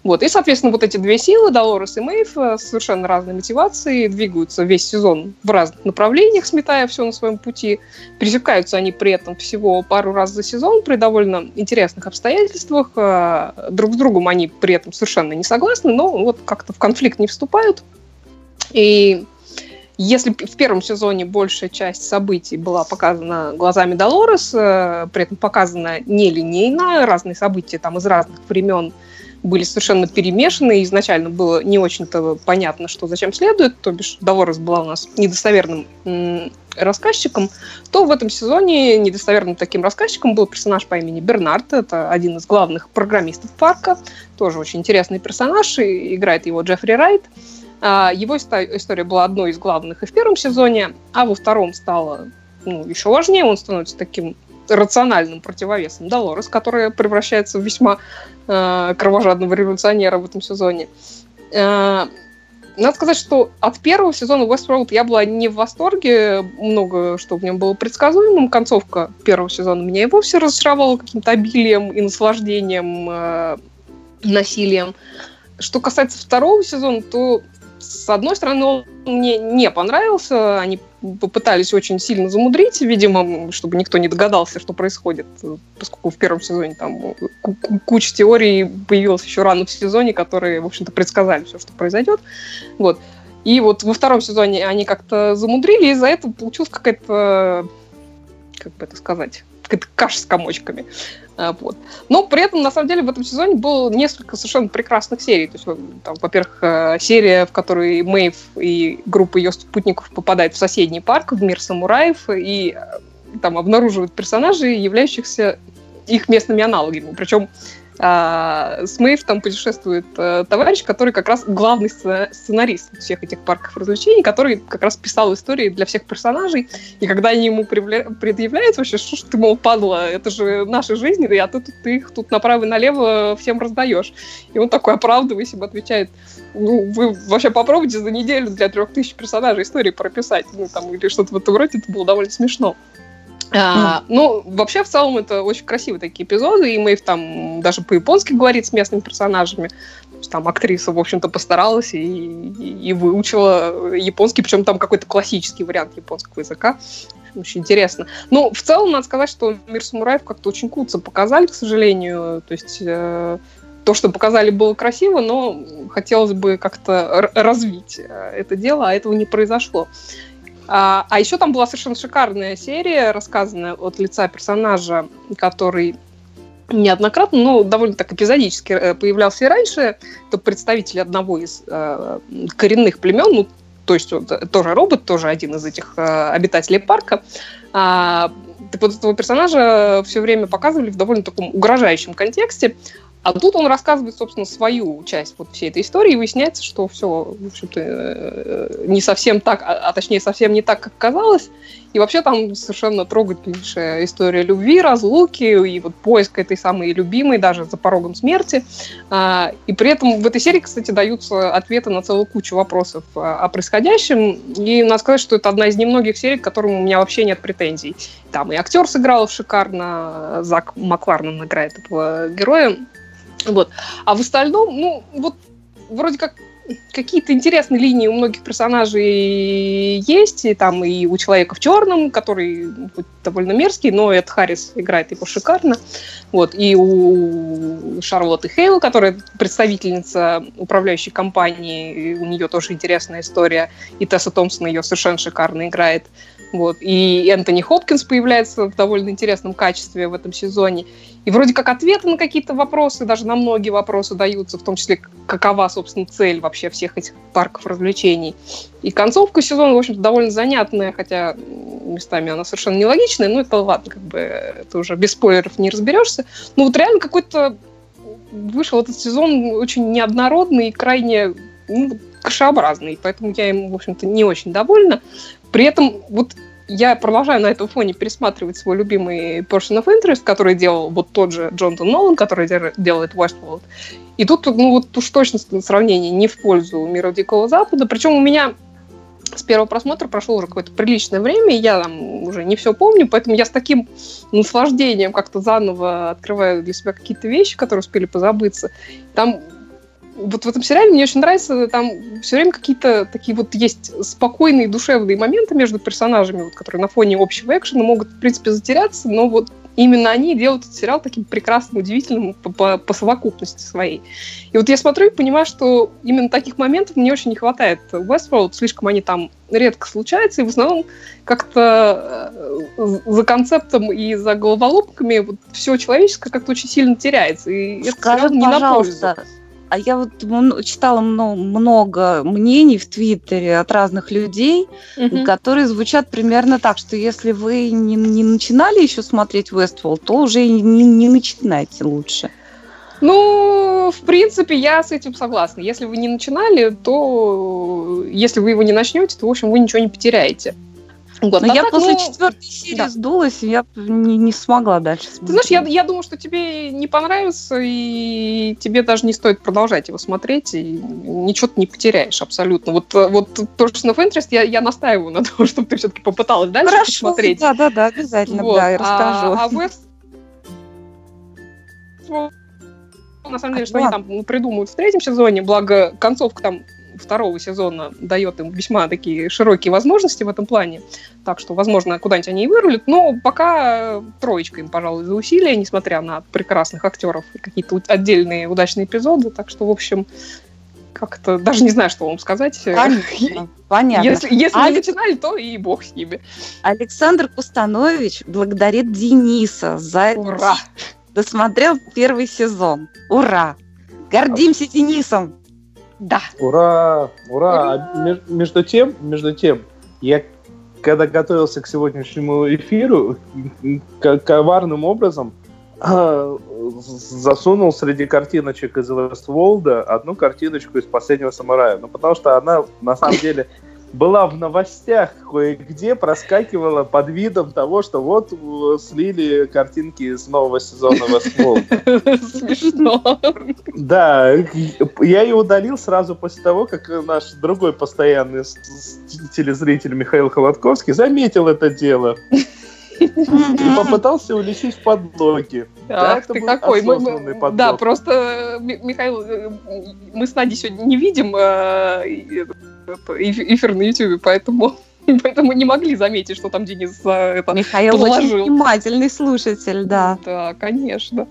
Вот. И, соответственно, вот эти две силы, Долорес и Мэйв, э, совершенно разной мотивацией, двигаются весь сезон в разных направлениях, сметая все на своем пути. Пересекаются они при этом всего пару раз за сезон при довольно интересных обстоятельствах. Э, друг с другом они при этом совершенно не согласны, но вот как-то в конфликт не вступают. И если в первом сезоне большая часть событий была показана глазами Долорес, э, при этом показана нелинейно, разные события там из разных времен были совершенно перемешаны, и изначально было не очень-то понятно, что зачем следует, то бишь Долорес была у нас недостоверным рассказчиком, то в этом сезоне недостоверным таким рассказчиком был персонаж по имени Бернард. Это один из главных программистов парка. Тоже очень интересный персонаж. И играет его Джеффри Райт. А, его история была одной из главных и в первом сезоне, а во втором стала ну, еще важнее. Он становится таким рациональным противовесом Долорес, которая превращается в весьма э, кровожадного революционера в этом сезоне. Э, надо сказать, что от первого сезона Westworld я была не в восторге, много что в нем было предсказуемым. Концовка первого сезона меня и вовсе разочаровала каким-то обилием и наслаждением, э, насилием. Что касается второго сезона, то с одной стороны, он мне не понравился. Они попытались очень сильно замудрить, видимо, чтобы никто не догадался, что происходит, поскольку в первом сезоне там куча теорий появилась еще рано в сезоне, которые, в общем-то, предсказали все, что произойдет. Вот. И вот во втором сезоне они как-то замудрили, и из-за этого получилась какая-то, как бы это сказать, какая-то каша с комочками. А, вот. Но при этом, на самом деле, в этом сезоне было несколько совершенно прекрасных серий. То есть, там, во-первых, э, серия, в которой Мэйв и группа ее спутников попадает в соседний парк, в мир самураев, и э, там обнаруживают персонажей, являющихся их местными аналогами. Причем с Мэйв там путешествует а, товарищ, который как раз главный сценарист всех этих парков развлечений, который как раз писал истории для всех персонажей. И когда они ему предъявляют вообще, что ж ты, мол, падла, это же наши жизни, а ты, ты их тут направо и налево всем раздаешь. И он такой оправдываясь им отвечает, ну, вы вообще попробуйте за неделю для трех тысяч персонажей истории прописать, ну, там, или что-то в этом роде, это было довольно смешно. А, ну, вообще, в целом, это очень красивые такие эпизоды, и Мэйв там даже по-японски говорит с местными персонажами. Там актриса, в общем-то, постаралась и, и, и выучила японский, причем там какой-то классический вариант японского языка. Очень интересно. Ну, в целом, надо сказать, что мир самураев как-то очень куца показали, к сожалению. То есть э, то, что показали, было красиво, но хотелось бы как-то развить э, это дело, а этого не произошло. А, а еще там была совершенно шикарная серия, рассказанная от лица персонажа, который неоднократно, но довольно так эпизодически э, появлялся и раньше. Это представитель одного из э, коренных племен, ну, то есть он тоже робот, тоже один из этих э, обитателей парка. А, так вот этого персонажа все время показывали в довольно таком угрожающем контексте. А тут он рассказывает, собственно, свою часть вот всей этой истории, и выясняется, что все, в общем-то, э, не совсем так, а, а точнее совсем не так, как казалось. И вообще там совершенно трогательнейшая история любви, разлуки и вот поиск этой самой любимой даже за порогом смерти. А, и при этом в этой серии, кстати, даются ответы на целую кучу вопросов а, о происходящем. И надо сказать, что это одна из немногих серий, к которым у меня вообще нет претензий. Там и актер сыграл шикарно, Зак Макларнан играет этого героя. Вот. А в остальном, ну, вот вроде как какие-то интересные линии у многих персонажей есть, и там и у человека в черном, который довольно мерзкий, но Эд Харрис играет его шикарно. Вот, и у Шарлотты Хейл, которая представительница управляющей компании, у нее тоже интересная история, и Тесса Томпсон ее совершенно шикарно играет. Вот. И Энтони Хопкинс появляется в довольно интересном качестве в этом сезоне. И вроде как ответы на какие-то вопросы, даже на многие вопросы даются, в том числе, какова, собственно, цель вообще всех этих парков развлечений. И концовка сезона, в общем-то, довольно занятная, хотя местами она совершенно нелогичная, но это ладно, как бы это уже без спойлеров не разберешься. Но вот реально какой-то вышел этот сезон очень неоднородный и крайне ну, кашеобразный, поэтому я им, в общем-то, не очень довольна. При этом вот я продолжаю на этом фоне пересматривать свой любимый Person of Interest, который делал вот тот же Джонатан Нолан, который делает Westworld. И тут, ну вот уж точно сравнение не в пользу Мира Дикого Запада. Причем у меня с первого просмотра прошло уже какое-то приличное время, и я там уже не все помню, поэтому я с таким наслаждением как-то заново открываю для себя какие-то вещи, которые успели позабыться. Там вот в этом сериале мне очень нравится, там все время какие-то такие вот есть спокойные душевные моменты между персонажами, вот, которые на фоне общего экшена могут, в принципе, затеряться, но вот именно они делают этот сериал таким прекрасным, удивительным по, по, по совокупности своей. И вот я смотрю и понимаю, что именно таких моментов мне очень не хватает в Westworld, слишком они там редко случаются, и в основном как-то э, за концептом и за головоломками вот все человеческое как-то очень сильно теряется. И Скажи, это не пожалуйста, на пользу. А я вот читала много мнений в Твиттере от разных людей, угу. которые звучат примерно так, что если вы не, не начинали еще смотреть Westworld, то уже не, не начинайте лучше. Ну, в принципе, я с этим согласна. Если вы не начинали, то если вы его не начнете, то, в общем, вы ничего не потеряете. Вот. Но а я так, после ну, четвертой серии да. сдулась, и я не, не смогла дальше смотреть. Ты знаешь, я, я думаю, что тебе не понравится, и тебе даже не стоит продолжать его смотреть, и ничего ты не потеряешь абсолютно. Вот, вот Torsion of Interest я, я настаиваю на том, чтобы ты все-таки попыталась дальше Хорошо, посмотреть. Да, да, да, обязательно, вот. да, я расскажу. А, а West... На самом деле, что они там придумают в третьем сезоне, благо концовка там второго сезона дает им весьма такие широкие возможности в этом плане. Так что, возможно, куда-нибудь они и вырулят. Но пока троечка им, пожалуй, за усилия, несмотря на прекрасных актеров и какие-то отдельные удачные эпизоды. Так что, в общем, как-то даже не знаю, что вам сказать. Понятно. понятно. Если, если Алекс... не начинали, то и бог с ними. Александр Кустанович благодарит Дениса за Ура! досмотрел первый сезон. Ура! Гордимся Денисом! Да. Ура! Ура! ура! А между тем, между тем, я когда готовился к сегодняшнему эфиру, коварным образом а, засунул среди картиночек из Вестволда одну картиночку из «Последнего самурая». Ну, потому что она, на самом деле, была в новостях кое-где, проскакивала под видом того, что вот слили картинки с нового сезона Westworld. Смешно. Да, я ее удалил сразу после того, как наш другой постоянный телезритель Михаил Холодковский заметил это дело. И попытался уличить в подлоге. Ах, это ты был какой. Мы- подлог. да, просто, э, Ми- Михаил, э, мы с Надей сегодня не видим э, эфир на YouTube, поэтому, поэтому не могли заметить, что там Денис э, это... Михаил очень положил. внимательный слушатель, да. Да, конечно.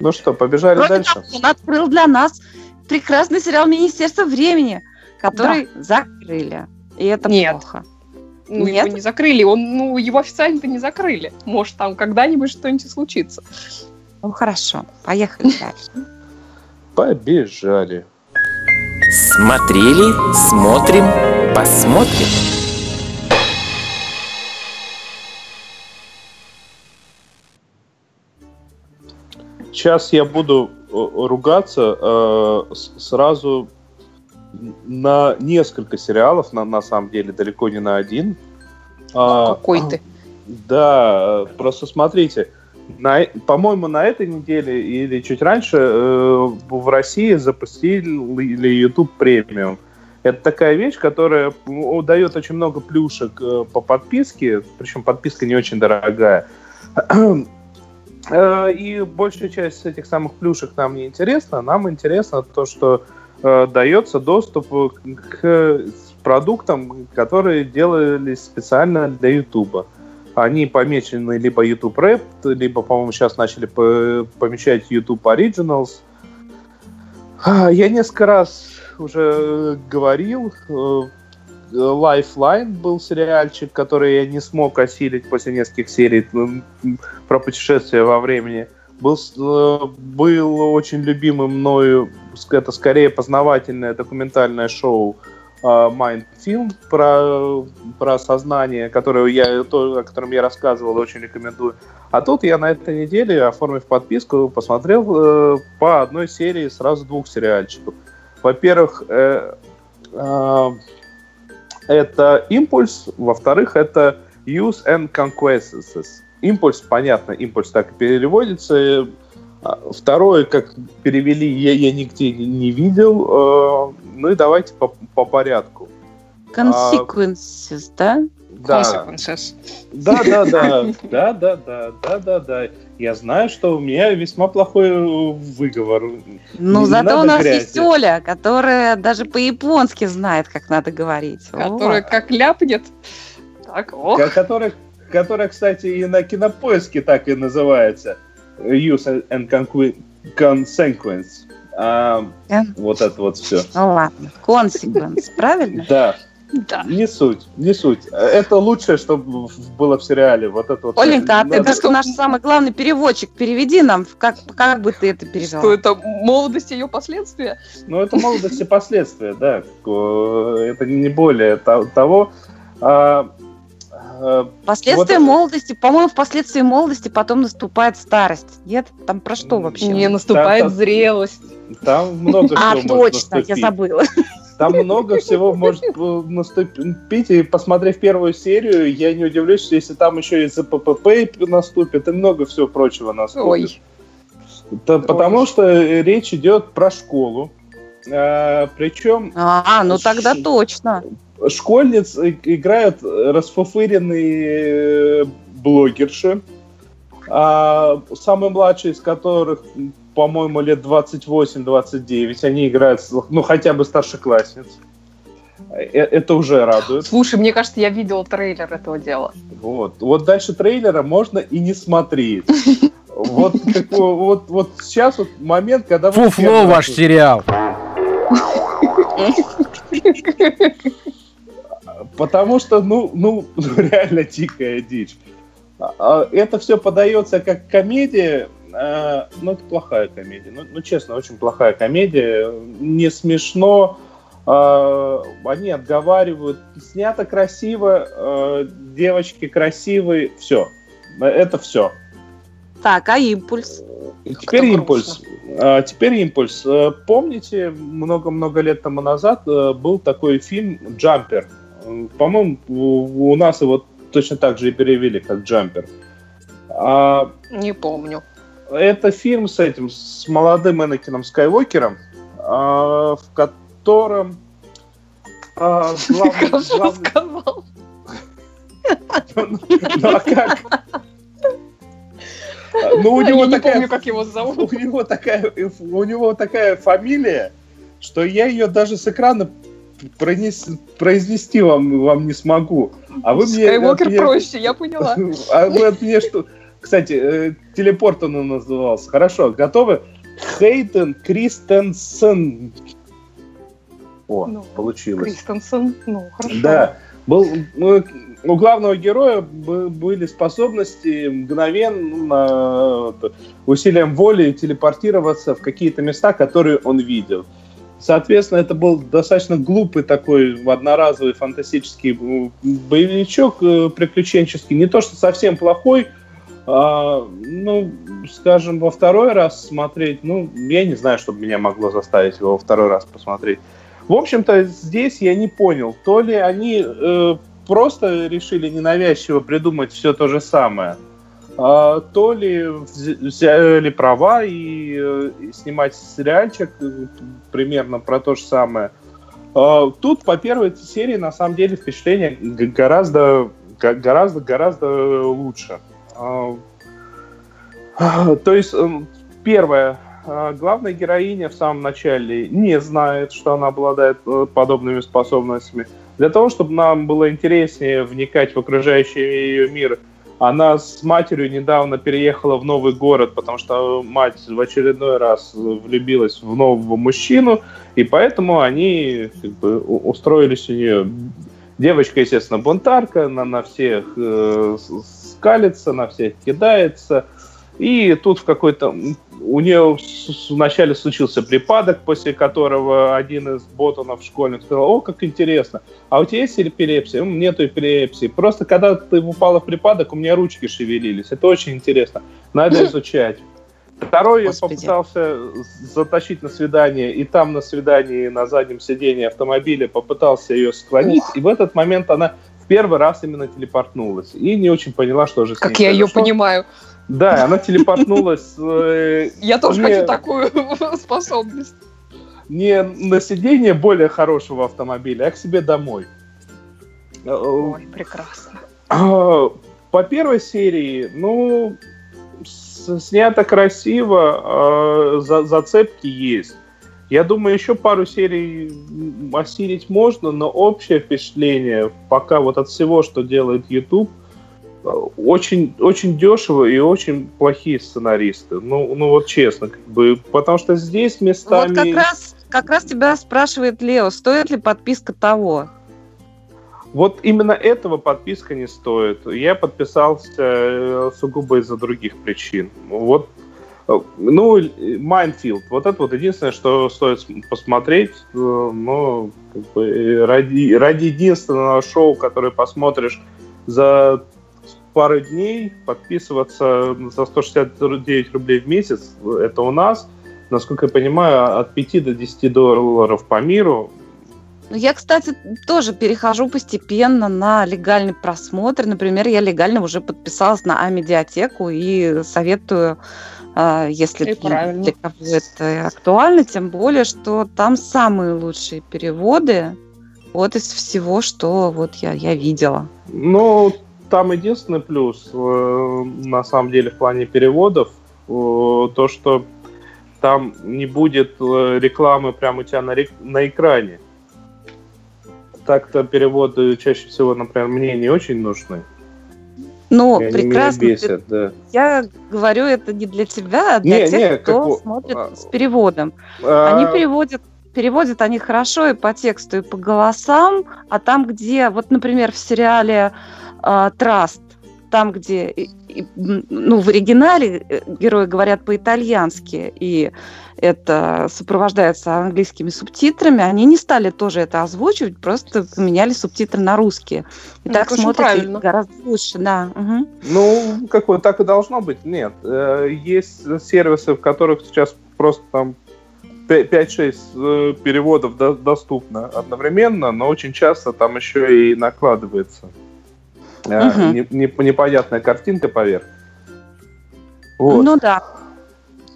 Ну что, побежали Кроме дальше? того, он открыл для нас прекрасный сериал «Министерство времени», который закрыли. И это Нет. плохо. Ну, Нет? его не закрыли. Он, ну, его официально-то не закрыли. Может, там когда-нибудь что-нибудь случится. Ну хорошо, поехали дальше. Побежали. Смотрели, смотрим, посмотрим. Сейчас я буду э, ругаться э, сразу на несколько сериалов, на, на самом деле далеко не на один. А, Какой ты. Да, просто смотрите, на, э- по-моему, на этой неделе или чуть раньше э, в России запустили YouTube премиум. Это такая вещь, которая м, дает очень много плюшек э, по подписке, причем подписка не очень дорогая. Э, И большая часть этих самых плюшек нам не интересна. Нам интересно то, что э, дается доступ к продуктам, которые делались специально для YouTube. Они помечены либо YouTube Rap, либо, по-моему, сейчас начали по- помечать YouTube Originals. Я несколько раз уже говорил, э, Lifeline был сериальчик, который я не смог осилить после нескольких серий про путешествия во времени. Был, э, был очень любимым мною, это скорее познавательное документальное шоу э, Mind Film про, про сознание, которое я, то, о котором я рассказывал, очень рекомендую. А тут я на этой неделе, оформив подписку, посмотрел э, по одной серии сразу двух сериальчиков. Во-первых, э, э, это импульс, во-вторых, это use and conquests. Импульс, понятно, импульс так и переводится. А Второе, как перевели, я, я нигде не- видел. Э, Ну и давайте по, по порядку. Consequences, да? Да, Consequences. да, да, да, да, да, да, да, да, да. Я знаю, что у меня весьма плохой э, выговор. Ну, Не зато у нас грязи. есть Оля, которая даже по-японски знает, как надо говорить. Которая Вот. как ляпнет. Так, ох. Ко- Которая, которая, кстати, и на кинопоиске так и называется. Use and consequence. А, Кон- вот это вот все. Ну ладно, consequence, правильно? Да, Да. не суть, не суть. Это лучшее, что было в сериале. Вот это вот. Оленька, а ты как наш самый главный переводчик, переведи нам, как, как бы ты это перевела. Что это молодость и ее последствия? Ну, это молодость и последствия, да. Это не более то- того. А, а, Последствия Вот- молодости, по-моему, впоследствии молодости потом наступает старость. Нет? Там про что вообще? Не наступает да. зрелость. Там много а, всего может точно, я наступить. забыла. Там много всего может э, наступить. И посмотрев первую серию, я не удивлюсь, если там еще и ЗППП наступит, и много всего прочего наступит. Ой. Да, потому что э, речь идет про школу. А, причем А, ну тогда точно. Школьниц играют расфуфыренные э, блогерши, а самый младший из которых, по-моему, лет 28-29, они играют, ну, хотя бы старшеклассниц. Э, Это уже радует. Слушай, мне кажется, я видела трейлер этого дела. Вот. Вот дальше трейлера можно и не смотреть. Вот, как, вот, вот сейчас вот момент, когда... вы Фуфло ваш сериал. Потому что, ну, ну, ну, реально дикая дичь. А, а Это все подается как комедия, а, ну, это плохая комедия. Ну, ну, честно, очень плохая комедия. Не смешно, они отговаривают. Снято красиво, девочки красивые, все. Это все. Так, а импульс? Теперь грустно. импульс. А, теперь импульс. Э, Помните, много-много лет тому назад э, был такой фильм «Джампер». По-моему, у нас его точно так же и перевели, как «Джампер». А, Не помню. Это фильм с этим, с молодым Энакином Скайуокером, а, в котором а, главный- главный-. Ну а как? Ну, у него не такая... помню, как его зовут. У него такая, у него такая фамилия, что я ее даже с экрана пронес- произнести вам, вам не смогу. А вы мне... Скайуокер меня- проще, я поняла. А вы от меня что... Кстати, э, телепорт он назывался. Хорошо, готовы? Хейтен Кристенсен. О, Ну, получилось. Кристенсен, ну, хорошо. Да. Был, ну, у главного героя бы- были способности мгновенно э, усилием воли телепортироваться в какие-то места, которые он видел. Соответственно, это был достаточно глупый такой одноразовый фантастический боевичок э, приключенческий. Не то, что совсем плохой, а, ну, скажем, во второй раз смотреть, ну, я не знаю, что меня могло заставить его во второй раз посмотреть. В общем-то, здесь я не понял, то ли они э, просто решили ненавязчиво придумать все то же самое, то ли вз- взяли права и, э, снимать сериальчик э, примерно про то же самое. А, Тут по первой серии на самом деле впечатление гораздо гораздо гораздо лучше. А, а, То есть эм, первое, а, главная героиня в самом начале не знает, что она обладает э, подобными способностями. Для того, чтобы нам было интереснее вникать в окружающий ее мир, она с матерью недавно переехала в новый город, потому что мать в очередной раз влюбилась в нового мужчину, и поэтому они как бы, устроились у нее. Девочка, естественно, бунтарка, на, на всех э, скалится, на всех кидается. И тут в какой-то... У нее вначале случился припадок, после которого один из ботанов школьных сказал, о, как интересно, а у тебя есть эпилепсия? «М, Нету эпилепсии. Просто когда ты упала в припадок, у меня ручки шевелились. Это очень интересно. Надо изучать. Второй я Господи. попытался затащить на свидание, и там на свидании на заднем сидении автомобиля попытался ее склонить, Ух. и в этот момент она в первый раз именно телепортнулась. И не очень поняла, что же с Как ней я ее произошло. понимаю. Да, она телепортнулась э, Я тоже хочу такую способность. не на сиденье более хорошего автомобиля, а к себе домой. Э, Ой, прекрасно. По первой серии, ну, снято красиво, а, за- зацепки есть. Я думаю, еще пару серий осилить можно, но общее впечатление пока вот от всего, что делает YouTube, э, очень, очень дешево и очень плохие сценаристы. Ну, ну вот честно, как бы, потому что здесь местами... Вот как раз, как раз тебя спрашивает Лео, стоит ли подписка того? Вот именно этого подписка не стоит. Я подписался э, сугубо из-за других причин. Вот, э, ну, Mind Field. Вот это вот единственное, что стоит см- посмотреть. э, Но как бы, ради, ради единственного шоу, которое посмотришь за пару дней, подписываться за 169 рублей в месяц, это у нас, насколько я понимаю, от 5 до 10 долларов по миру. Ну, Я, кстати, тоже перехожу постепенно на легальный просмотр. Например, я легально уже подписалась на Амедиатеку и советую, а, если И для, правильно. для кого это актуально, тем более, что там самые лучшие переводы вот из всего, что вот я, я видела. Ну, там единственный плюс, э, на самом деле, в плане переводов, э, то, что там не будет э, рекламы прямо у тебя на, на экране. Так-то переводы чаще всего, например, мне не очень нужны. Ну, И они прекрасно. бесят, да. Я говорю это не для тебя, а для Не, тех, не, кто как смотрит а, с переводом. Они А, переводят, переводят они хорошо и по тексту, и по голосам, а там, где, вот, например, в сериале Траст, там, где, ну, в оригинале э, герои говорят по-итальянски, и это сопровождается английскими субтитрами, они не стали тоже это озвучивать, просто поменяли субтитры на русские. И Ну, так смотрится гораздо лучше, да. мгм. Ну, как вот так и должно быть. Нет. Э, Есть сервисы, в которых сейчас просто там 5-6 э, переводов до- доступно одновременно, но очень часто там еще и накладывается Мгм. не- не- непонятная картинка поверх. Вот. Ну да,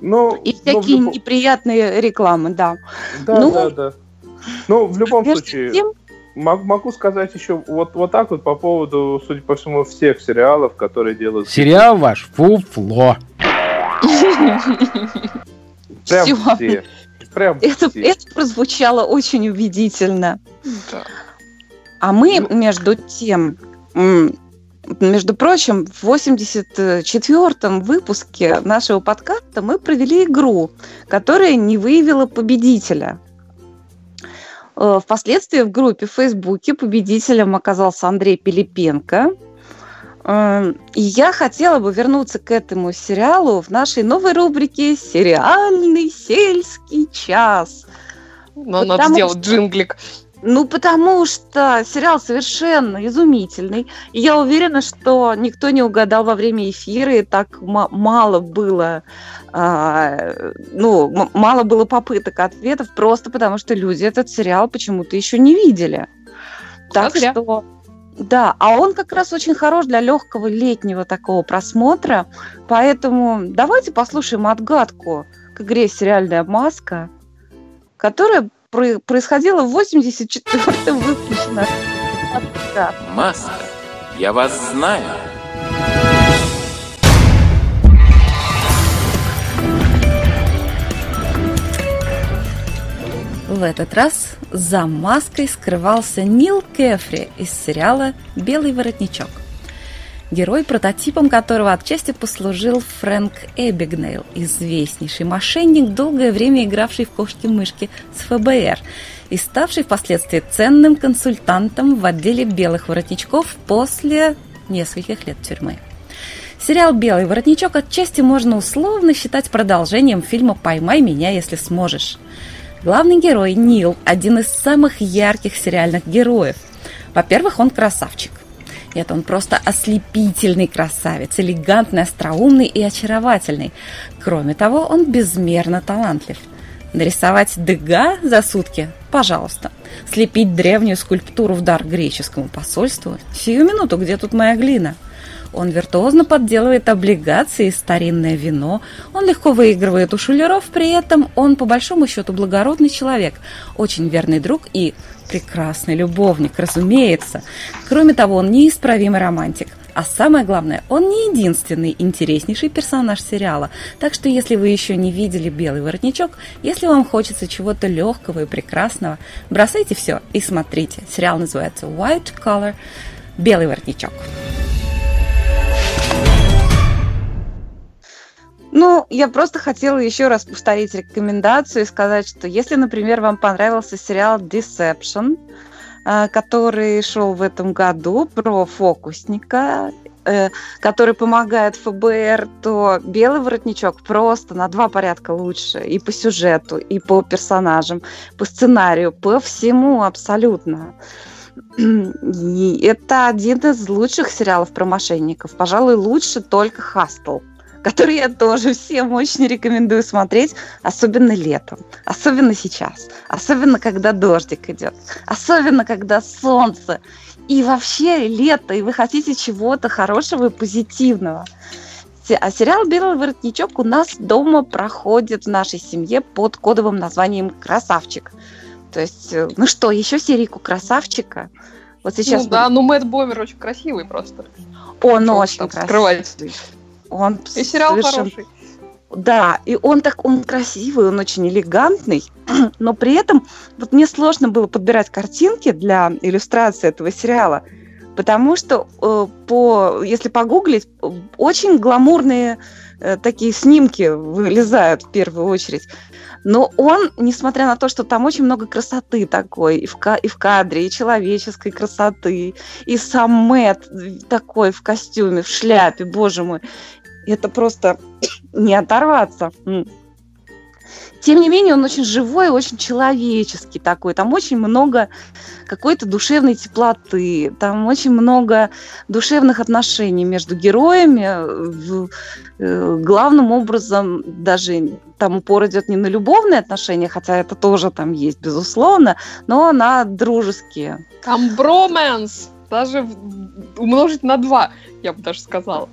Ну, и ну, в всякие любом- неприятные рекламы, да. Да, ну, да, да. Ну, в любом случае, тем, мог- могу сказать еще вот, вот так вот по поводу, судя по всему, всех сериалов, которые делают Сериал ваш фуфло. Прям Всё. все. Прям Это, все. это прозвучало очень убедительно. Да. А мы, Ну- между тем, между прочим, в 84-м выпуске нашего подкаста мы провели игру, которая не выявила победителя. Э, Впоследствии в группе в Фейсбуке победителем оказался Андрей Пилипенко. Э, И я хотела бы вернуться к этому сериалу в нашей новой рубрике «Сериальный сельский час». Но надо Потому сделать что- джинглик. Ну, потому что сериал совершенно изумительный. И я уверена, что никто не угадал во время эфира, и так ма- мало было, а, ну, мало было попыток ответов, просто потому что люди этот сериал почему-то еще не видели. Так зря. что, да, а он как раз очень хорош для легкого летнего такого просмотра, поэтому давайте послушаем отгадку к игре «Сериальная маска», которая про- происходила в 84-м выпуске нашего подкаста. Маска, я вас знаю. В этот раз за маской скрывался Нил Кефри из сериала «Белый воротничок». Герой, прототипом которого отчасти послужил Фрэнк Эбигнейл, известнейший мошенник, долгое время игравший в кошки-мышки с ФБР и ставший впоследствии ценным консультантом в отделе белых воротничков после нескольких лет тюрьмы. Сериал «Белый воротничок» отчасти можно условно считать продолжением фильма «Поймай меня, если сможешь». Главный герой Нил – один из самых ярких сериальных героев. Во-первых, он красавчик. Нет, он просто ослепительный красавец, элегантный, остроумный и очаровательный. Кроме того, он безмерно талантлив. Нарисовать Дега за сутки? Пожалуйста. Слепить древнюю скульптуру в дар греческому посольству? Сию минуту, где тут моя глина? Он виртуозно подделывает облигации и старинное вино. Он легко выигрывает у шулеров, при этом он, по большому счету, благородный человек, очень верный друг и прекрасный любовник, разумеется. Кроме того, он неисправимый романтик. А самое главное, он не единственный интереснейший персонаж сериала. Так что, если вы еще не видели «Белый воротничок», если вам хочется чего-то легкого и прекрасного, бросайте все и смотрите. Сериал называется «White Collar» – «Белый воротничок». Ну, я просто хотела еще раз повторить рекомендацию и сказать, что если, например, вам понравился сериал Deception, э, который шел в этом году про фокусника, э, который помогает ФБР, то «Белый воротничок» просто на два порядка лучше и по сюжету, и по персонажам, по сценарию, по всему абсолютно. И это один из лучших сериалов про мошенников. Пожалуй, лучше только «Хастл», который я тоже всем очень рекомендую смотреть, особенно летом, особенно сейчас, особенно когда дождик идет, особенно когда солнце. И вообще лето, и вы хотите чего-то хорошего и позитивного. А сериал «Белый воротничок» у нас дома проходит в нашей семье под кодовым названием «Красавчик». То есть, э, ну что, еще серийку «Красавчика»? Вот сейчас ну да, ну Мэтт Бомер очень красивый просто. он очень красивый. скрывать. Он И сериал совершенно- хороший. Да, и он так, он красивый, он очень элегантный, но при этом вот мне сложно было подбирать картинки для иллюстрации этого сериала, потому что э, по, если погуглить, очень гламурные э, такие снимки вылезают в первую очередь. Но он, несмотря на то, что там очень много красоты такой, и в, ка- и в кадре, и человеческой красоты, и сам Мэтт такой в костюме, в шляпе, боже мой, это просто не оторваться. Тем не менее, он очень живой, очень человеческий такой. Там очень много какой-то душевной теплоты, там очень много душевных отношений между героями. В- э, Главным образом даже там упор идет не на любовные отношения, хотя это тоже там есть, безусловно, но на дружеские. Там броманс. Даже умножить на два, я бы даже сказала.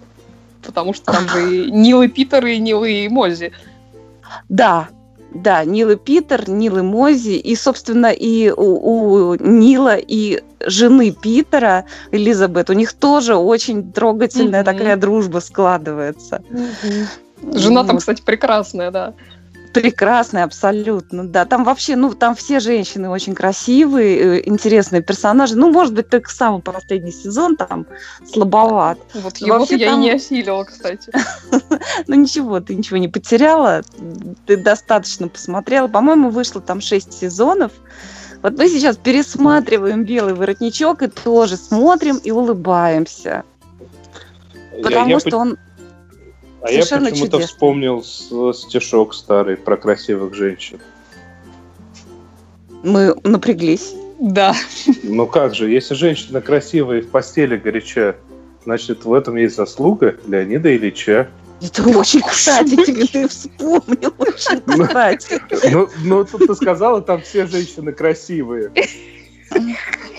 Потому что там же Нил и Питер, и Нил и Мози. Да, да, Нил и Питер, Нил и Мози, и, собственно, и у, у Нила и жены Питера, Элизабет, у них тоже очень трогательная Мгм. такая дружба складывается. Жена там, кстати, прекрасная, да. Прекрасная, абсолютно, да. Там вообще, ну, там все женщины очень красивые, э, интересные персонажи. Ну, может быть, только самый последний сезон там слабоват. Вот его я там... и не осилила, кстати. ну, ничего, ты ничего не потеряла. Ты достаточно посмотрела. По-моему, вышло там шесть сезонов. Вот мы сейчас пересматриваем «Белый воротничок» и тоже смотрим и улыбаемся. Потому я, что он а я почему-то вспомнил стишок старый про красивых женщин. Мы напряглись. Да. Ну как же, если женщина красивая и в постели горяча, значит, в этом есть заслуга Леонида Ильича. Это очень кстати, тебе ты вспомнил, очень ну, кстати. Ну, ну, тут ты сказала, там все женщины красивые.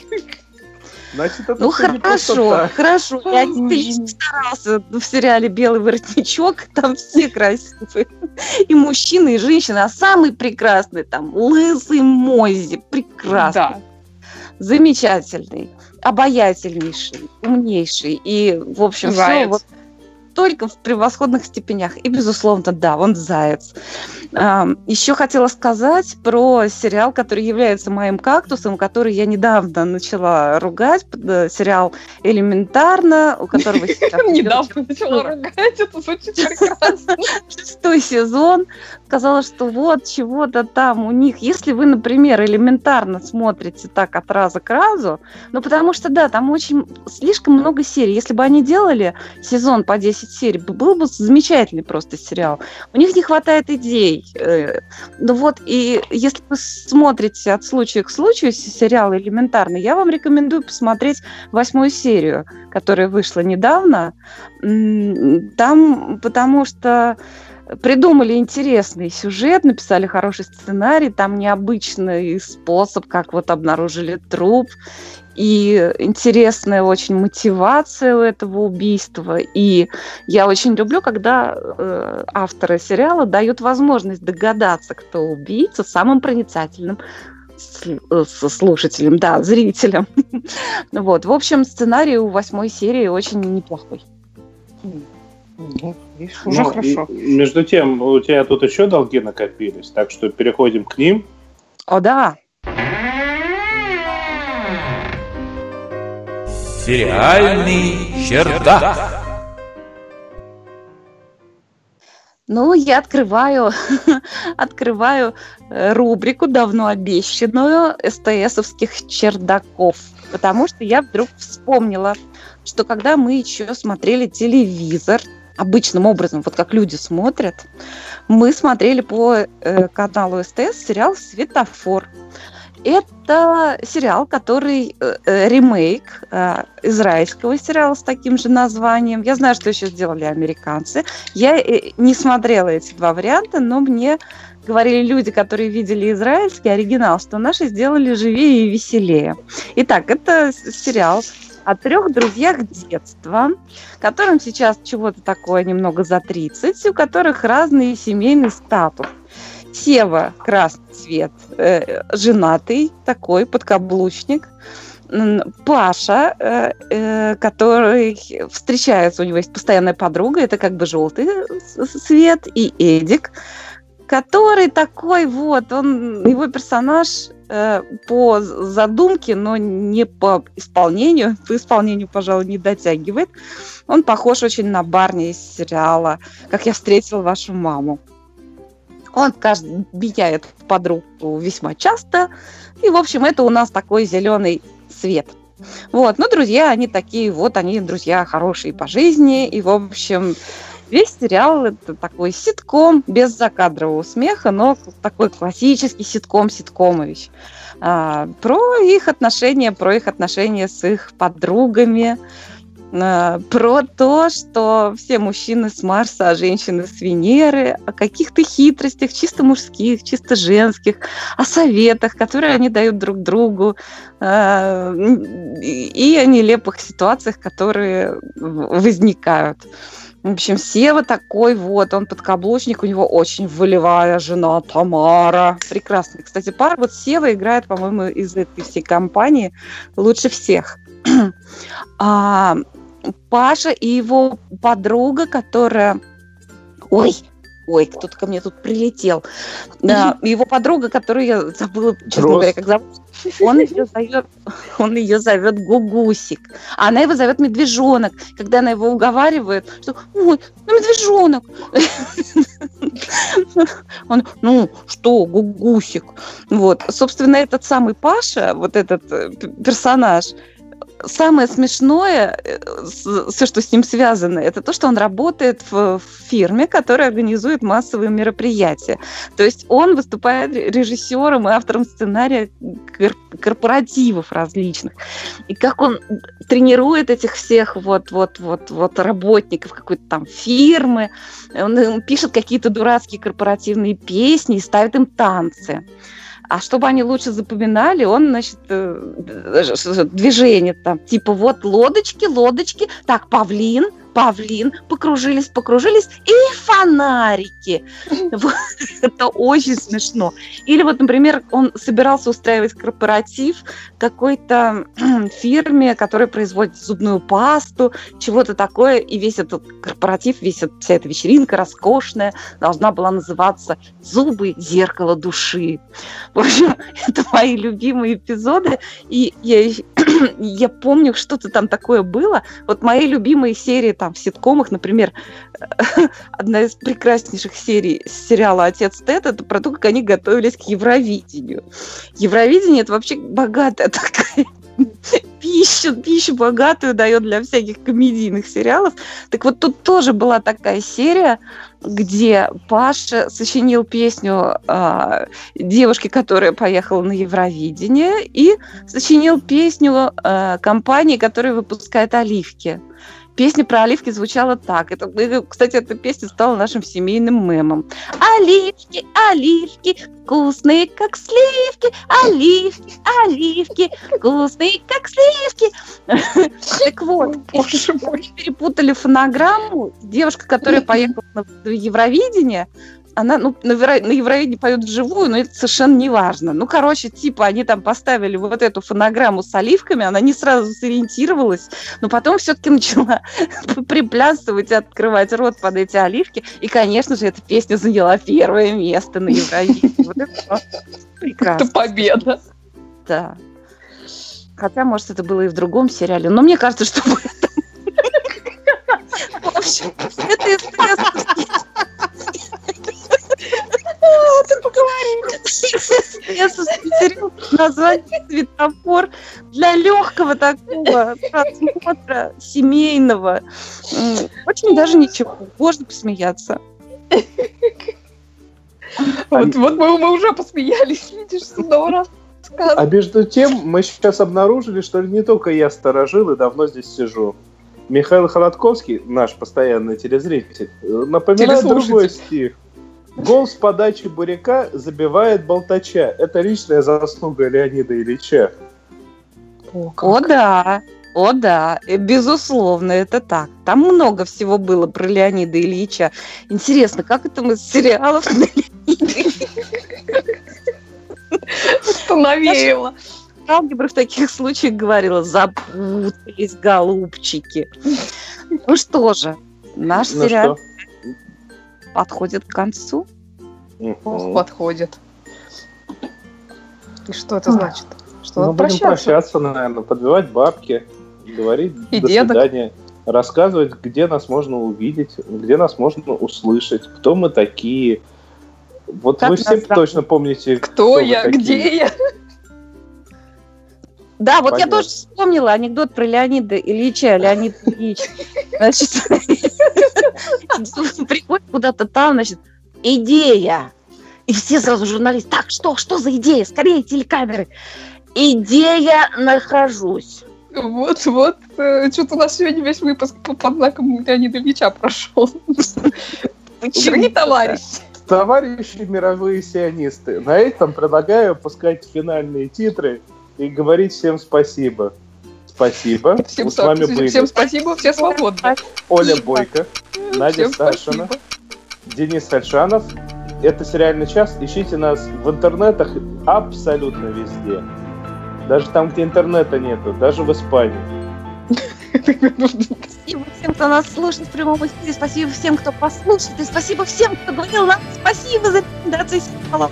Значит, это ну хорошо, хорошо. Я действительно старался в сериале Белый воротничок, там все красивые. И мужчины, и женщины, а самый прекрасный там лысый Мози, прекрасный. Да. Замечательный, обаятельнейший, умнейший. И, в общем, Заяц. все вот только в превосходных степенях. И, безусловно, да, он заяц. Еще хотела сказать про сериал, который является моим кактусом, который я недавно начала ругать. Э, сериал «Элементарно», у которого Недавно начала ругать, это звучит прекрасно. Шестой сезон. Казалось, что вот чего-то там у них. Если вы, например, элементарно смотрите так от раза к разу, ну потому что, да, там очень слишком много серий. Если бы они делали сезон по 10 серий, был бы замечательный просто сериал. У них не хватает идей. Э, ну вот, и если вы смотрите от случая к случаю сериал элементарно, я вам рекомендую посмотреть восьмую серию, которая вышла недавно. Там, потому что придумали интересный сюжет, написали хороший сценарий, там необычный способ, как вот обнаружили труп, и интересная очень мотивация у этого убийства. И я очень люблю, когда э, авторы сериала дают возможность догадаться, кто убийца, самым проницательным э, слушателем, да, зрителем. вот, в общем, сценарий у восьмой серии очень неплохой. Ну, уже ну, хорошо. Между тем, у тебя тут еще долги накопились, так что переходим к ним. О, да. Сериальный чердак. Ну, я открываю, открываю э, рубрику, давно обещанную, СТСовских чердаков. Потому что я вдруг вспомнила, что когда мы еще смотрели телевизор, обычным образом, вот как люди смотрят, мы смотрели по э, каналу СТС сериал «Светофор». Это сериал, который э, э, ремейк э, израильского сериала с таким же названием. Я знаю, что еще сделали американцы. Я э, не смотрела эти два варианта, но мне говорили люди, которые видели израильский оригинал, что наши сделали живее и веселее. Итак, это сериал о трех друзьях детства, которым сейчас чего-то такое немного за 30, у которых разный семейный статус. Сева красный цвет, э, женатый такой, подкаблучник. Паша, э, э, который встречается, у него есть постоянная подруга, это как бы желтый цвет, и Эдик, который такой вот, он, его персонаж э, по задумке, но не по исполнению, по исполнению, пожалуй, не дотягивает. Он похож очень на Барни из сериала «Как я встретил вашу маму». Он каждый меняет подругу весьма часто. И, в общем, это у нас такой зеленый свет. Вот, ну, друзья, они такие, вот они, друзья, хорошие по жизни. И, в общем, Весь сериал это такой ситком без закадрового смеха, но такой классический ситком Ситкомович. А, про их отношения, про их отношения с их подругами, а, про то, что все мужчины с Марса, а женщины с Венеры, о каких-то хитростях, чисто мужских, чисто женских, о советах, которые они дают друг другу, а, и о нелепых ситуациях, которые возникают. В общем, Сева такой вот, он подкаблучник, у него очень волевая жена Тамара. Прекрасная. Кстати, пара, вот Сева играет, по-моему, из этой всей компании лучше всех. а, Паша и его подруга, которая Ой, ой, кто-то ко мне тут прилетел. Да, его подруга, которую я забыла, честно говоря, как зовут, он ее зовет, он ее зовет Гугусик, а она его зовет Медвежонок, когда она его уговаривает, что, ой, ну Медвежонок. Он, ну что, Гугусик. Вот, собственно, этот самый Паша, вот этот э, персонаж, самое смешное, все, что с ним связано, это то, что он работает в, фирме, которая организует массовые мероприятия. То есть он выступает ре- режиссером и автором сценария кор- корпоративов различных. И как он тренирует этих всех вот, вот, вот, вот работников какой-то там фирмы, он им пишет какие-то дурацкие корпоративные песни и ставит им танцы. А чтобы они лучше запоминали, он, значит, э, ж- движение там, типа вот лодочки, лодочки, так, павлин, павлин, покружились, покружились, и фонарики. Вот, Это очень смешно. Или вот, например, он собирался устраивать корпоратив какой-то фирме, которая производит зубную пасту, чего-то такое, и весь этот корпоратив, весь эт- вся эта вечеринка роскошная должна была называться «Зубы – зеркало души». В общем, это мои любимые эпизоды, и я, я помню, что-то там такое было. Вот мои любимые серии там в ситкомах, например, одна из прекраснейших серий сериала «Отец Тед» это про то, как они готовились к Евровидению. Евровидение – это вообще богатая такая пищу, пищу богатую дает для всяких комедийных сериалов. Так вот тут тоже была такая серия, где Паша сочинил песню а, девушке, которая поехала на Евровидение, и сочинил песню а, компании, которая выпускает оливки. Песня про оливки звучала так. Это, кстати, эта песня стала нашим семейным мемом. Оливки, оливки, вкусные, как сливки, оливки, оливки, вкусные, как сливки. Так вот, перепутали фонограмму. Девушка, которая поехала на Евровидение, она ну, на, Евро- на Евровидении поет вживую, но это совершенно не важно. Ну, короче, типа, они там поставили вот эту фонограмму с оливками, она не сразу сориентировалась, но потом все-таки начала приплясывать и открывать рот под эти оливки. И, конечно же, эта песня заняла первое место на Евровидении. Вот это прекрасно. Это победа. Да. Хотя, может, это было и в другом сериале. Но мне кажется, что в этом. В общем, это сериал название «Светофор» для легкого такого просмотра семейного. Очень даже ничего. Можно посмеяться. Вот, вот мы, мы уже посмеялись, видишь, здорово. А между тем, мы сейчас обнаружили, что не только я сторожил и давно здесь сижу. Михаил Холодковский, наш постоянный телезритель, э, напоминает другой стих. Гол с подачи Буряка забивает болтача. Это личная заслуга Леонида Ильича. О, да. О, да, э, безусловно, это так. Там много всего было про Леонида Ильича. Интересно, как это мы с сериалов на навеяло. алгебра в таких случаях говорила, запутались, голубчики. Ну что же, наш Ну сериал? Подходит к концу. Ох, Мгм. подходит. И что это значит? Что Ну, будем прощаться? наверное, подбивать бабки, говорить И до дедок. свидания, рассказывать, где нас можно увидеть, где нас можно услышать, кто мы такие. Вот Как вы все зовут? точно помните, Кто вы я? такие. Где я? Да, вот я Понятно. тоже вспомнила анекдот про Леонида Ильича. Леонид Ильич, значит, приходит куда-то там, значит, идея. И все сразу журналисты, так, что, что за идея? Скорее, телекамеры. Идея, нахожусь. Вот, вот. Что-то у нас сегодня весь выпуск по- под знаком Леонида Ильича прошел. Дорогие товарищи. Товарищи мировые сионисты, на этом предлагаю пускать финальные титры и говорить всем спасибо. Спасибо. Всем, с вами всем, были всем спасибо, все свободны. Оля. Бойко, Надя Всем Сашина, спасибо. Денис Альшанов. Это «Сериальный час». Ищите нас в интернетах абсолютно везде. Даже там, где интернета нету, даже в Испании. Спасибо всем, кто нас слушает в прямом эфире. Спасибо всем, кто послушает. И спасибо всем, кто говорил нам спасибо за рекомендации сериалов.